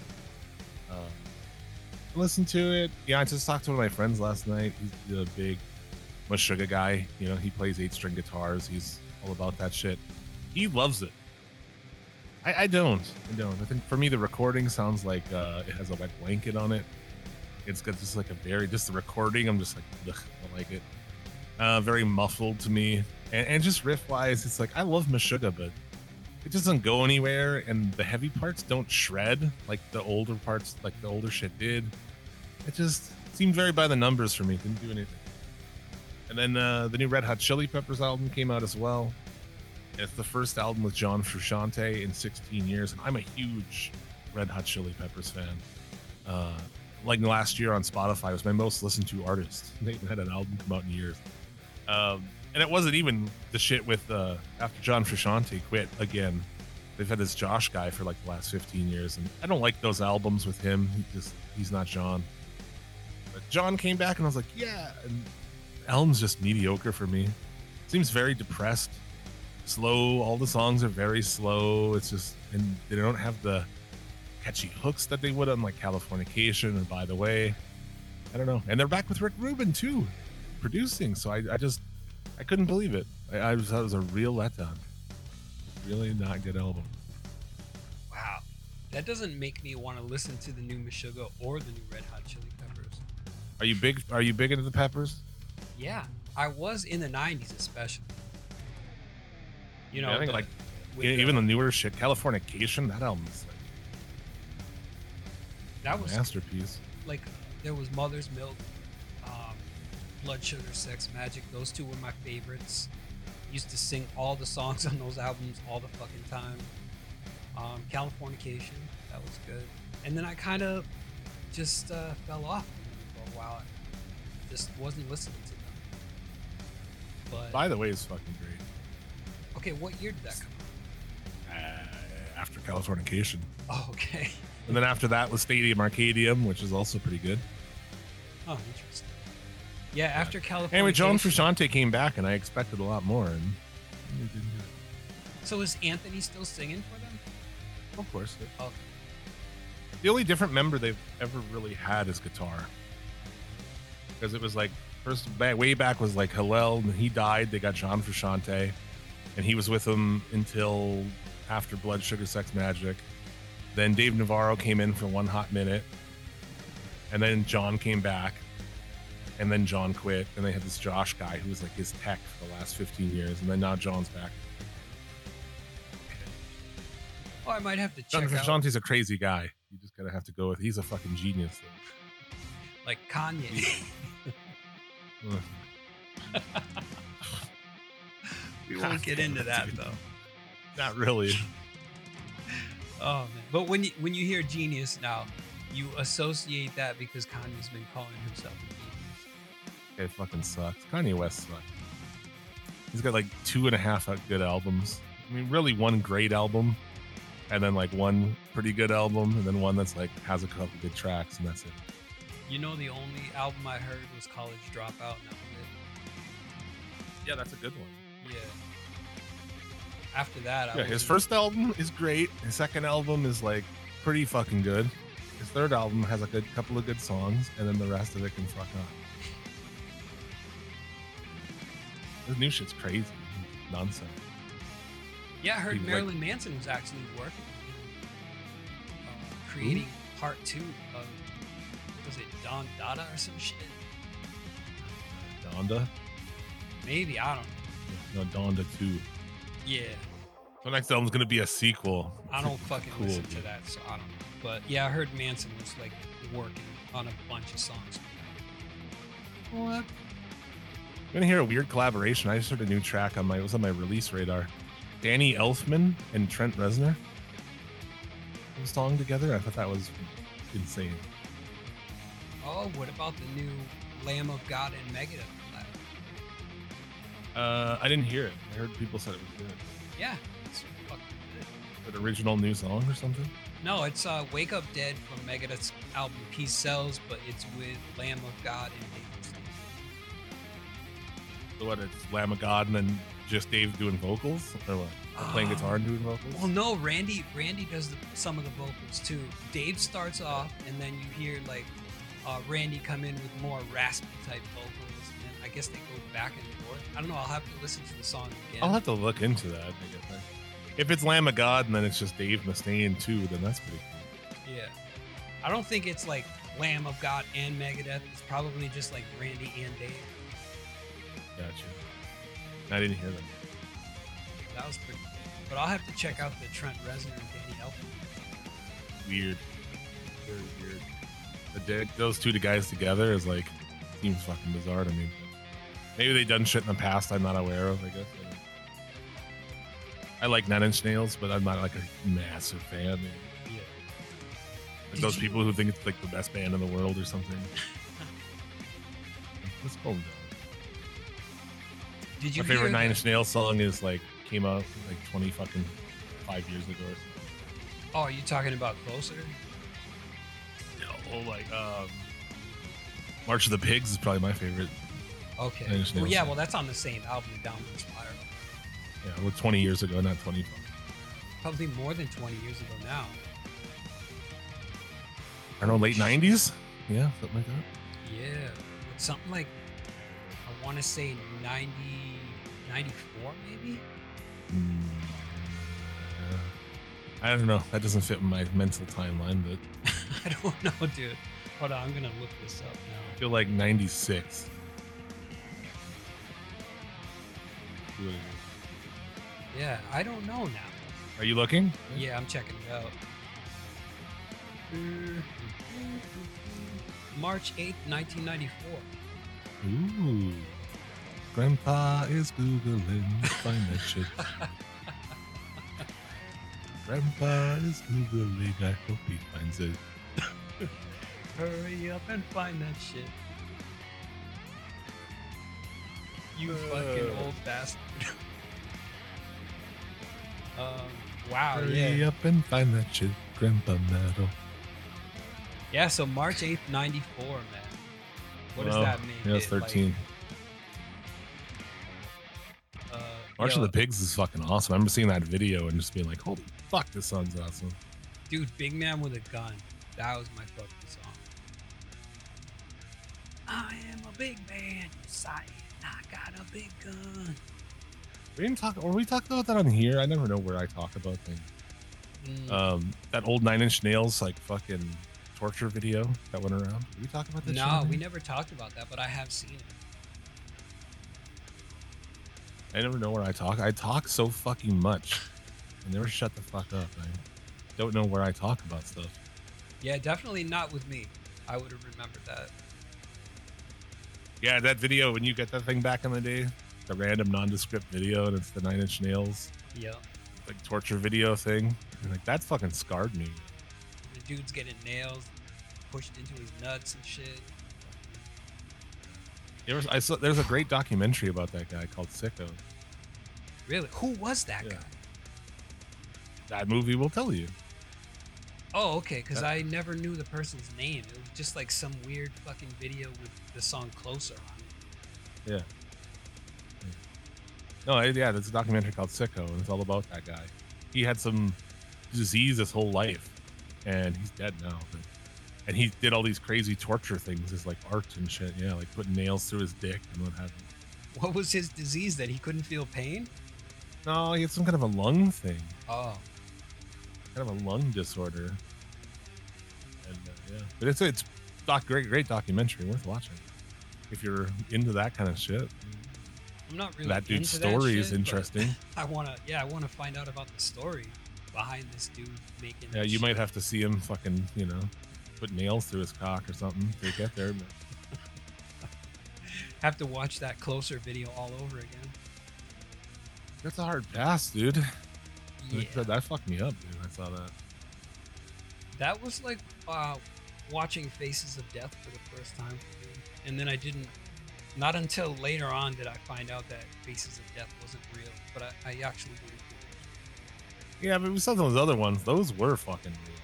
Listen to it. Yeah, I just talked to one of my friends last night. He's a big Meshuggah guy. You know, he plays eight string guitars. He's all about that shit. He loves it. I, I don't. I don't. I think for me, the recording sounds like uh, it has a wet blanket on it. It's got just like a very just the recording. I'm just like, I don't like it. Uh, very muffled to me, and, and just riff wise, it's like I love Meshuggah, but it just doesn't go anywhere, and the heavy parts don't shred like the older parts, like the older shit did. It just seemed very by the numbers for me. Didn't do anything. And then uh, the new Red Hot Chili Peppers album came out as well. It's the first album with John Frusciante in 16 years, and I'm a huge Red Hot Chili Peppers fan. Uh, like last year on Spotify, was my most listened to artist. <laughs> They haven't had an album come out in years. Um, and it wasn't even the shit with uh, after John Frusciante quit again. They've had this Josh guy for like the last 15 years, and I don't like those albums with him. He just he's not John. But John came back, and I was like, yeah. And album's just mediocre for me. Seems very depressed, slow. All the songs are very slow. It's just and they don't have the catchy hooks that they would on like Californication and By the Way. I don't know. And they're back with Rick Rubin too, producing. So I, I just I couldn't believe it. I, I was that was a real letdown. Really not good album. Wow. That doesn't make me want to listen to the new Meshuggah or the new Red Hot Chili Peppers. Are you big? Are you big into the Peppers? Yeah, I was in the '90s, especially. You know, Yeah, I think the- like even the newer shit, Californication, that album's like that was masterpiece. like there was Mother's Milk, Blood Sugar Sex Magik. Those two were my favorites. Used to sing all the songs <laughs> on those albums all the fucking time. Um, Californication, that was good. And then I kind of just uh, fell off for a while. I just wasn't listening to them. But By the way, is fucking great. okay, what year did that come Uh, after Californication, out? Oh, okay. and then after that was Stadium Arcadium, which is also pretty good. Oh, interesting. Yeah, after California. Anyway, John Frusciante came back, and I expected a lot more, and he didn't do it. So is Anthony still singing for them? Of course, Okay. the only different member they've ever really had is guitar, because it was like first way back was like Hillel, and he died. They got John Frusciante, and he was with them until after Blood Sugar Sex Magik. Then Dave Navarro came in for one hot minute, and then John came back, and then John quit, and they had this Josh guy who was like his tech for the last 15 years, and then now John's back. Oh, I might have to John check out Frusciante's a crazy guy. You just gotta have to go with. He's a fucking genius. like Kanye. <laughs> <laughs> We won't get into that though. Not really. <laughs> Oh man. But when you when you hear genius now, you associate that because Kanye's been calling himself a genius. It fucking sucks. Kanye West sucks. He's got like two and a half good albums. I mean, really one great album, and then like one pretty good album, and then one that's like has a couple good tracks, and that's it. You know, the only album I heard was College Dropout. And that was Yeah, that's a good one. Yeah. After that, I Yeah, his wasn't- first album is great. His second album is like pretty fucking good. His third album has a good couple of good songs, and then the rest of it can fuck up. This new shit's crazy, nonsense. Yeah, I heard People like- Marilyn Manson was actually working on uh, creating part two of was it Don Dada or some shit? Donda, Maybe I don't know. no Donda two. Yeah, So next album's gonna be a sequel. I don't <laughs> fucking Cool, listen to that, so I don't know. But yeah, I heard Manson was like working on a bunch of songs. What? I'm gonna hear a weird collaboration. I just heard a new track on my it was on my release radar. Danny Elfman and Trent Reznor song together. I thought that was insane. Oh, what about the new Lamb of God and Megadeth? Uh, I didn't hear it. I heard people said it was good. Yeah, it's fucking good. An original new song or something. No, it's uh, Wake Up Dead from Megadeth's album Peace Sells, but it's with Lamb of God and. So what? It's Lamb of God and then just Dave doing vocals or what? Or playing Uh, guitar and doing vocals. Well, no, Randy. Randy does the, some of the vocals too. Dave starts off, and then you hear like uh, Randy come in with more raspy type vocals, and I guess they go back and forth. I don't know. I'll have to listen to the song again. I'll have to look into that. I guess. If it's Lamb of God and then it's just Dave Mustaine too, then that's pretty cool. Yeah. I don't think it's like Lamb of God and Megadeth. It's probably just like Randy and Dave. Gotcha. I didn't hear them. That was pretty cool. But I'll have to check out the Trent Reznor and Danny Elfman. Weird. Very weird. The dick, those two guys together is like seems fucking bizarre to me. Maybe they done shit in the past I'm not aware of. I guess. I, like Nine Inch Nails, but I'm not like a massive fan. Yeah. Like those people who think it's like the best band in the world or something. <laughs> Let's down. Did you My favorite Nine Inch Nails song is like came out like 20 fucking five years ago or something. Oh, are you talking about Closer? No, like um, March of the Pigs is probably my favorite. Okay. Well, yeah, well, that's on the same album, Downward Spiral. Yeah, well, 20 years ago, not 20. Probably more than 20 years ago now. I don't know, late 90s. Yeah, something like that. Yeah. Something like, I want to say 90, 94 maybe? Mm, yeah. I don't know. That doesn't fit my mental timeline, but <laughs> I don't know, dude. Hold on, I'm going to look this up now. I feel like 96. Yeah, I don't know now. Are you looking? Yeah, I'm checking it out. March 8th, 1994. Ooh. Grandpa is Googling. Find that shit. <laughs> Grandpa is Googling. I hope he finds it. <laughs> Hurry up and find that shit. You fucking Uh. old bastard. <laughs> um, wow, Hurry yeah. up and find that shit. Grandpa Metal. Yeah, so March 8th, 94, man. What does Wow. that mean? Yeah, it's It, like, 13. uh, March yo, of the Pigs is fucking awesome. I remember seeing that video and just being like, holy fuck, this song's awesome. Dude, Big Man with a Gun. That was my fucking song. I am a big man, Messiah. I got a big gun. We didn't talk, or we talked about that on here. I never know where I talk about things. Mm, Um, that old Nine Inch Nails, like fucking torture video that went around. Did we talk about that? no, on we never talked about that, but I have seen it. I never know where I talk. I talk so fucking much. I never shut the fuck up. I don't know where I talk about stuff. Yeah, definitely not with me. I would have remembered that. Yeah, that video when you get that thing back in the day, the random nondescript video, and it's the Nine Inch Nails Yeah. like torture video thing. And, like that fucking scarred me. Dude's getting nails pushed into his nuts and shit. There was, I saw, there's a great documentary about that guy called Sicko. Really? Who was that Yeah. guy? That movie will tell you. Oh, okay, because Uh, I never knew the person's name. It was just like some weird fucking video with the song Closer on it. Yeah. No, yeah, there's a documentary called Sicko, and it's all about that guy. He had some disease his whole life, and he's dead now. But, and he did all these crazy torture things, as like art and shit. Yeah, like putting nails through his dick and what have you. What was his disease that he couldn't feel pain? No, he had some kind of a lung thing, Oh, kind of a lung disorder. And uh, yeah, but it's it's doc great great documentary, worth watching if you're into that kind of shit. I'm not really. that dude's into story that is shit, but interesting. <laughs> I wanna, yeah, I wanna find out about the story behind this dude making. Yeah, you shit. might have to see him fucking, you know, put nails through his cock or something to get there. But <laughs> have to watch that Closer video all over again. That's a hard pass, dude. Yeah. That, that fucked me up, dude. I saw that. That was like uh, watching Faces of Death for the first time for me. And then I didn't, not until later on did I find out that Faces of Death wasn't real. But I, I actually it. Yeah, but we saw those other ones. Those were fucking real.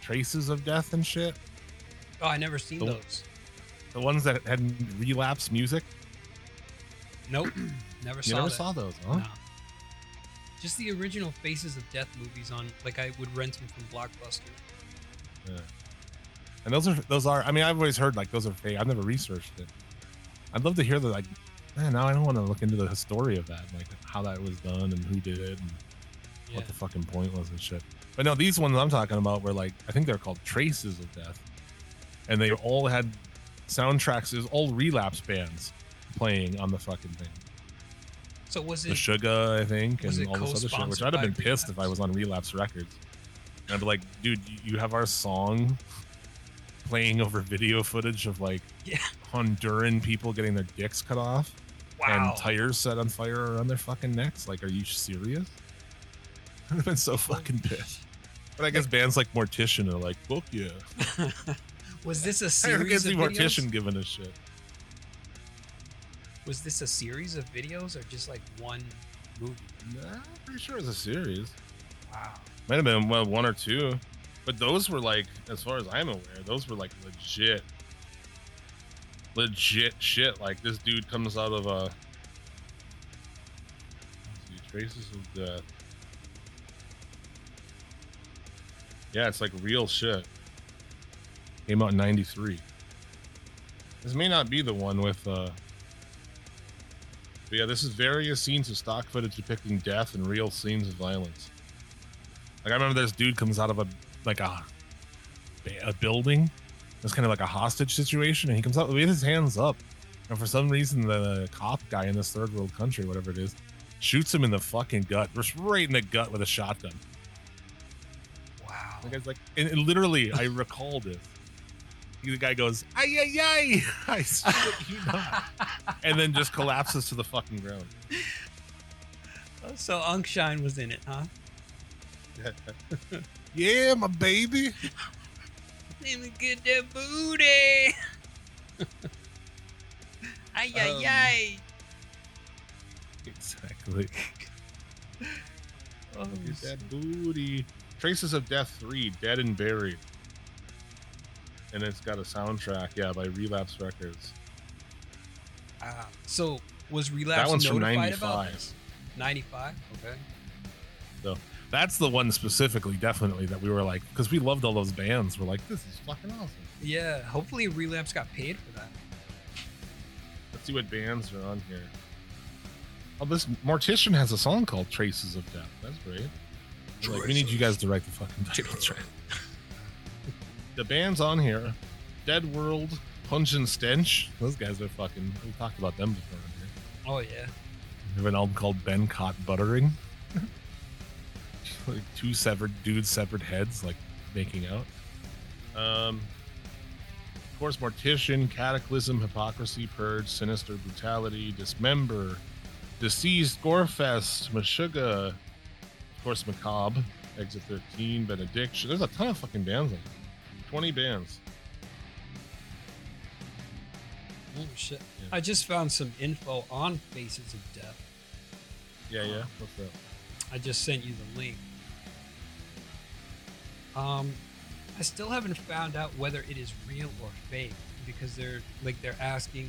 Traces of death and shit. Oh, I never seen The- those. The ones that had relapse music. Nope. <clears throat> never saw those. You saw never that. saw those, huh? No. Just the original Faces of Death movies on, like I would rent them from Blockbuster. Yeah. And those are those are. I mean, I've always heard like those are fake. I've never researched it. I'd love to hear the like. Man, now I don't want to look into the story of that, like how that was done and who did it and Yeah. what the fucking point was and shit. But no, these ones I'm talking about were like I think they're called Traces of Death, and they all had soundtracks. It was all relapse bands playing on the fucking thing. So was it The? Sugar, I think, and all this other shit. Which I'd have been pissed if I was on Relapse Records. And I'd be like, dude, you- you have our song playing over video footage of like Yeah. Honduran people getting their dicks cut off Wow. and tires set on fire around their fucking necks. Like, are you serious? <laughs> I'd have been so fucking pissed. But I guess bands like Mortician are like, fuck yeah. <laughs> was this a <laughs> I series see of Mortician videos? giving a shit. Was this a series of videos or just like one movie? I'm pretty sure it's a series. Wow. Might have been well, one or two, but those were like, as far as I'm aware, those were like legit, legit shit. Like this dude comes out of a see, traces of death. Yeah, it's like real shit. Came out in '93. This may not be the one with. uh but yeah, this is various scenes of stock footage depicting death and real scenes of violence. Like I remember this dude comes out of a like a a building. It's kind of like a hostage situation, and he comes out with his hands up. And for some reason, the cop guy in this third world country, whatever it is, shoots him in the fucking gut, just right in the gut with a shotgun. Wow. The guy's like, and, and literally, I recall this. The guy goes, "Ay ay ay!" <laughs> I you not, <laughs> and then just collapses to the fucking ground. Oh, so Unkshine was in it, huh? <laughs> yeah, my baby. Let me get that booty. <laughs> ay ay Um, ay. Exactly. <laughs> Oh, Get that booty. Traces of Death 3, Dead and Buried. And it's got a soundtrack, yeah, by Relapse Records. ah. So was Relapse that one's from notified about 95. this? 95? Okay. That's the one specifically, definitely, that we were like, because we loved all those bands. We're like, this is fucking awesome. Yeah, hopefully Relapse got paid for that. Let's see what bands are on here. Oh, this Mortician has a song called Traces of Death. That's great. Like, we need you guys to write the fucking title track. <laughs> the bands on here Dead World, Pungent Stench. Those guys are fucking. We talked about them before on here. Oh yeah. We have an album called Been Caught Buttering. <laughs> <laughs> like two severed dudes, severed heads, like making out. Um, of course, Mortician, Cataclysm, Hypocrisy, Purge, Sinister, Brutality, Dismember, Deceased, Gorefest, Meshuggah, of course, Macabre, Exit 13, Benediction. There's a ton of fucking bands on here. 20 bands. Oh shit. Yeah. I just found some info on Faces of Death. Yeah, yeah. What's that? I just sent you the link. Um, I still haven't found out whether it is real or fake because they're like they're asking,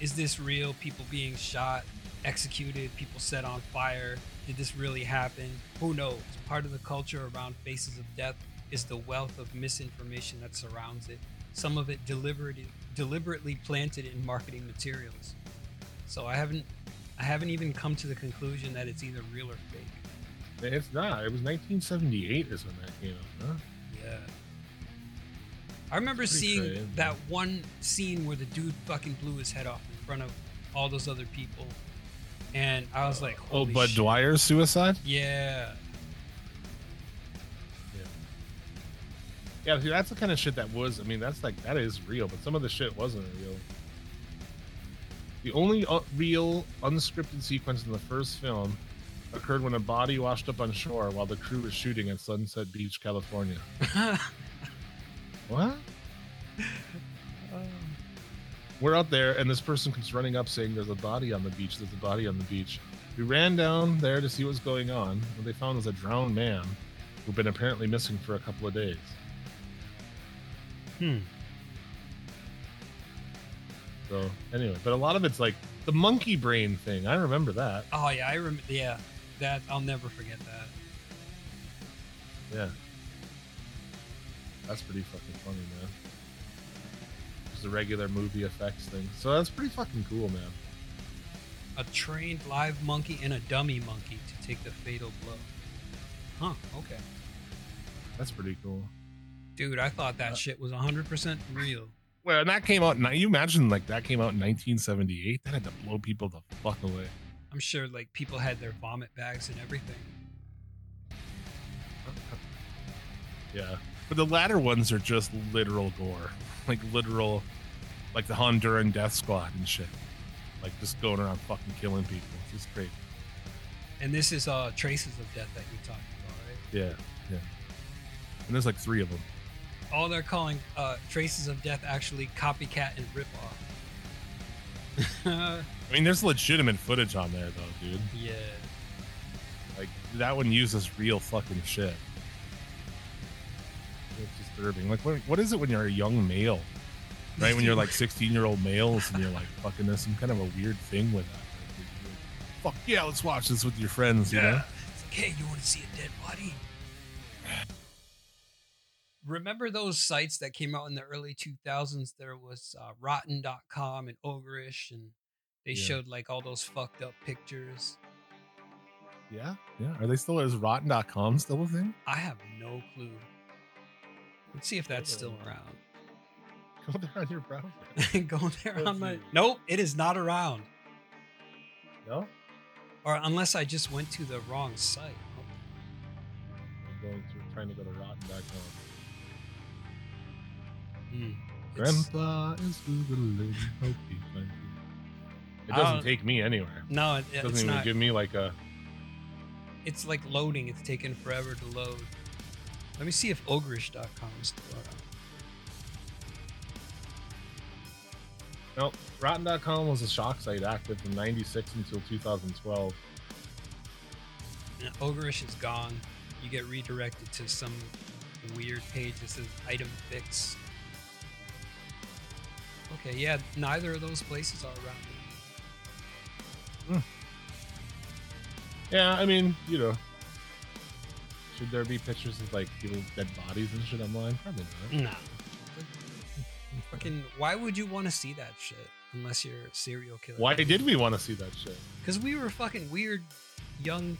is this real? People being shot, executed, people set on fire. Did this really happen? Who knows? Part of the culture around Faces of Death is the wealth of misinformation that surrounds it. Some of it deliberately deliberately planted in marketing materials. So I haven't I haven't even come to the conclusion that it's either real or fake. It's not. It was 1978 is when that came out, huh? Yeah. I remember Pretty seeing crazy. that one scene where the dude fucking blew his head off in front of all those other people. And I was like, Oh, Budd shit. Dwyer's suicide? Yeah. Yeah, see, that's the kind of shit that was. I mean, that's like that is real, but some of the shit wasn't real. The only uh, real unscripted sequence in the first film occurred when a body washed up on shore while the crew was shooting at Sunset Beach, California. <laughs> What? We're out there, and this person comes running up saying, There's a body on the beach. There's a body on the beach. We ran down there to see what's going on. What they found was a drowned man who'd been apparently missing for a couple of days. hmm. So, anyway, but a lot of it's like the monkey brain thing. I remember that. Oh yeah, I remember. Yeah, that I'll never forget that. Yeah. That's pretty fucking funny, man. Just a regular movie effects thing. So that's pretty fucking cool, man. A trained live monkey and a dummy monkey to take the fatal blow. Huh? Okay, That's pretty cool. dude, I thought that Uh, shit was 100% real. Well, and that came out. Now you imagine like that came out in 1978. That had to blow people the fuck away. I'm sure like people had their vomit bags and everything. <laughs> Yeah, but the latter ones are just literal gore, like literal, like the Honduran Death Squad and shit, like just going around fucking killing people. It's just great. And this is uh traces of death that you're talking about, right? Yeah, yeah. And there's like three of them. All they're calling uh traces of death actually copycat and rip off. <laughs> I mean, there's legitimate footage on there though, dude. yeah. Like that one uses real fucking shit. It's disturbing. Like, what, what is it when you're a young male, right? When you're like 16 year old males and you're like fucking there's some kind of a weird thing with that. Like, like, Fuck yeah, let's watch this with your friends. You know? It's like, hey, you want to see a dead body? Remember those sites that came out in the early 2000s? There was uh, Rotten.com and Ogrish, and they Yeah. showed like all those fucked up pictures. Yeah, yeah. Are they still is Rotten.com still a thing? I have no clue. Let's see if that's still around. <laughs> Go there on your browser. <laughs> Go there on my. see. Nope, it is not around. No, Or unless I just went to the wrong site. I'm going to trying to go to Rotten.com. Grandpa is googling. Hope he finds you. It doesn't don't- take me anywhere. No, it, It doesn't it's even not. give me like a. It's like loading. It's taking forever to load. Let me see if ogrish.com is still around. No, Rotten.com was a shock site active from '96 until 2012. Yeah, Ogrish is gone. You get redirected to some weird page that says item fix. Okay, yeah, neither of those places are around. anymore. Hmm. Yeah, I mean, you know, should there be pictures of like people's dead bodies and shit online? Probably not. Nah. <laughs> Fucking, why would you want to see that shit unless you're a serial killer? Why did we want to see that shit? Because we were fucking weird, young.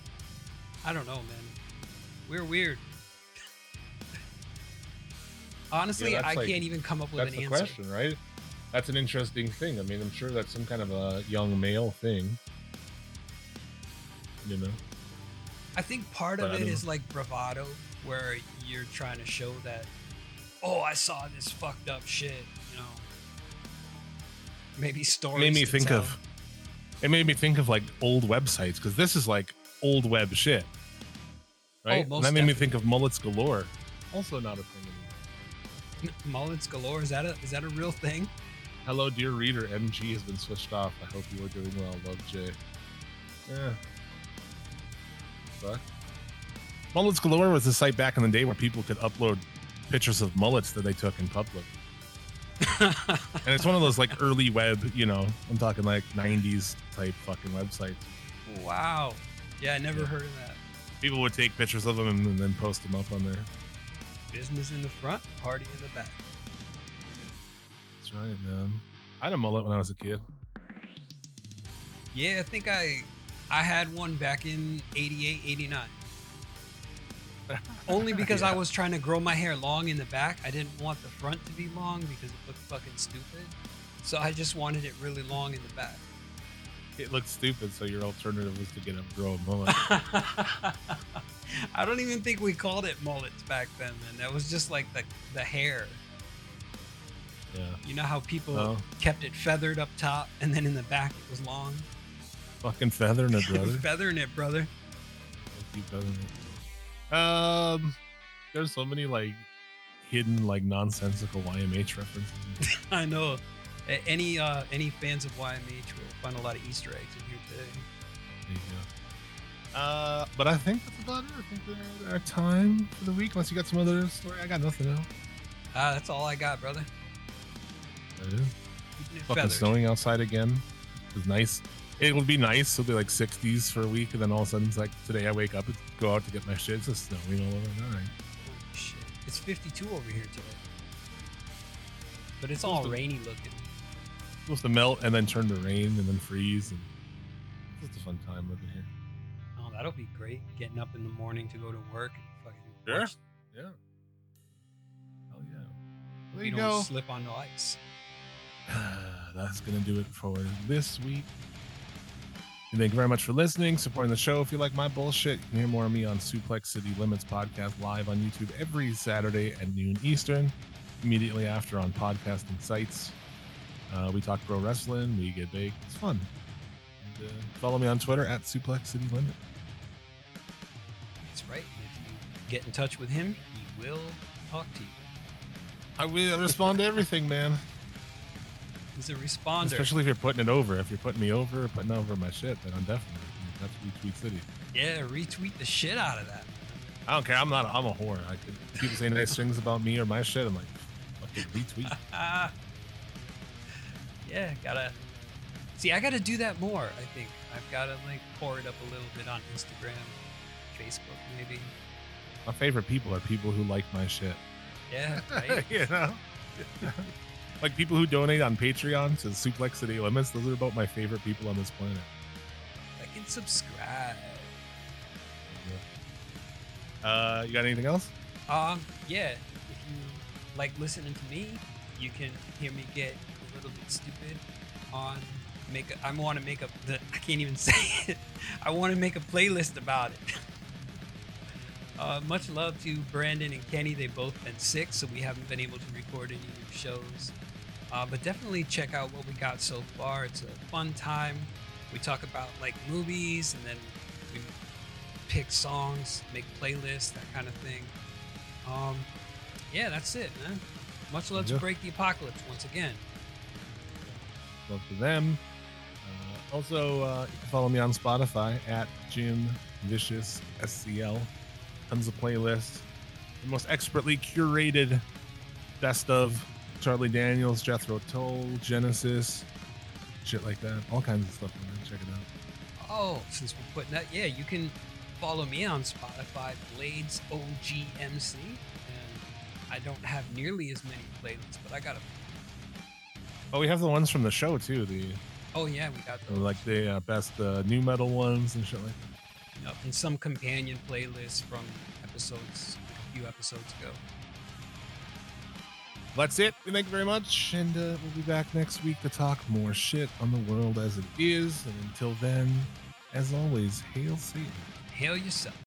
I don't know, man. We're weird. <laughs> Honestly, that's I like- can't even come up with That's an the answer. question, right? That's an interesting thing. I mean, I'm sure that's some kind of a young male thing. You know? I think part But of it is it like bravado, where you're trying to show that, oh, I saw this fucked up shit, you know. Maybe stories. made me think tell. of it made me think of like old websites because this is like old web shit oh, right Oh, and that made me think of mullets galore also not a thing anymore mullets galore. Is that a is that a real thing? Hello dear reader mg has been switched off i hope you are doing well love jay yeah Fuck. mullets galore was a site back in the day where people could upload pictures of mullets that they took in public <laughs> and it's one of those like early web you know i'm talking like 90s type fucking websites wow. Yeah, I never Yeah. heard of that. people would take pictures of them and, and then post them up on there. Business in the front, party in the back. Right, man. I had a mullet when I was a kid. Yeah, I think I I had one back in 88, 89. <laughs> Only because I was trying to grow my hair long in the back. I didn't want the front to be long because it looked fucking stupid. So I just wanted it really long in the back. It looked stupid, so your alternative was to get a grow a mullet. <laughs> I don't even think we called it mullets back then, man. That was just like the the hair. Yeah. You know how people Oh, kept it feathered up top and then in the back it was long? fucking feathering it, <laughs> brother. Feathering it, brother. Keep feathering it. Um, there's so many like hidden, like nonsensical YMH references. <laughs> <laughs> I know. Any uh any fans of YMH will find a lot of Easter eggs in here today. There you go. Uh, but I think that's about it. I think we're our time for the week. Unless you got some other story, I got nothing else. Ah, that's all I got, brother. That is. It Fucking snowing outside again. It's nice. It'll be nice. It'll be like 60s for a week, and then all of a sudden it's like today I wake up and go out to get my shit. It's just snowing all over. All right. Shit. It's 52 over here today. But it's all Supposed to- rainy looking. It's supposed to melt and then turn to rain and then freeze. And it's just a fun time living here. Oh, that'll be great. Getting up in the morning to go to work and fucking Sure. watch- Yeah. Hell yeah. There you you don't go. slip on the ice. <sighs> That's going to do it for this week. And thank you very much for listening, supporting the show. If you like my bullshit, you can hear more of me on Suplex City Limits podcast live on YouTube every Saturday at noon Eastern, immediately after on podcasting sites. Uh, we talk pro wrestling, we get big. It's fun. And, uh, follow me on Twitter at Suplex City Limit. That's right. If you get in touch with him, he will talk to you. I will respond to everything, man. He's a responder. Especially if you're putting it over. If you're putting me over, putting over my shit, then I'm definitely that's retweet city. yeah, retweet the shit out of that. I don't care. I'm not. I'm a whore. I could, people say nice things about me or my shit. I'm like, fucking retweet. Ah. <laughs> yeah, gotta. See, I gotta do that more. I think I've gotta like pour it up a little bit on Instagram, Facebook, maybe. My favorite people are people who like my shit. Yeah, <laughs> right. you know, <laughs> like people who donate on Patreon to Suplex City Limits. Those are about my favorite people on this planet. I can subscribe. Uh, you got anything else? Um, yeah. If you like listening to me, you can hear me get a little bit stupid on make. A, I want to make a. The, I can't even <laughs> say it. I want to make a playlist about it. <laughs> Uh, much love to Brandon and Kenny. They've both been sick, so we haven't been able to record any new shows. Uh, but definitely check out what we got so far. It's a fun time. We talk about like movies, and then we pick songs, make playlists, that kind of thing. Um, yeah, that's it, man. Much love to Break the Apocalypse once again. Love to them. Uh, also, uh, you can follow me on Spotify at Jim Vicious SCL. Tons of playlists. The most expertly curated best of Charlie Daniels, Jethro Tull, Genesis, shit like that. All kinds of stuff. Man. Check it out. Oh, since we're putting that, yeah, you can follow me on Spotify, Blades OGMC. And I don't have nearly as many playlists, but I got a. Oh, we have the ones from the show too. The Oh yeah, we got those. like the uh, best uh, new metal ones and shit like that. Yep, and some companion playlists from episodes, a few episodes ago. That's it. Thank you very much, and uh, we'll be back next week to talk more shit on the world as it is. And until then, as always, hail Satan. Hail yourself.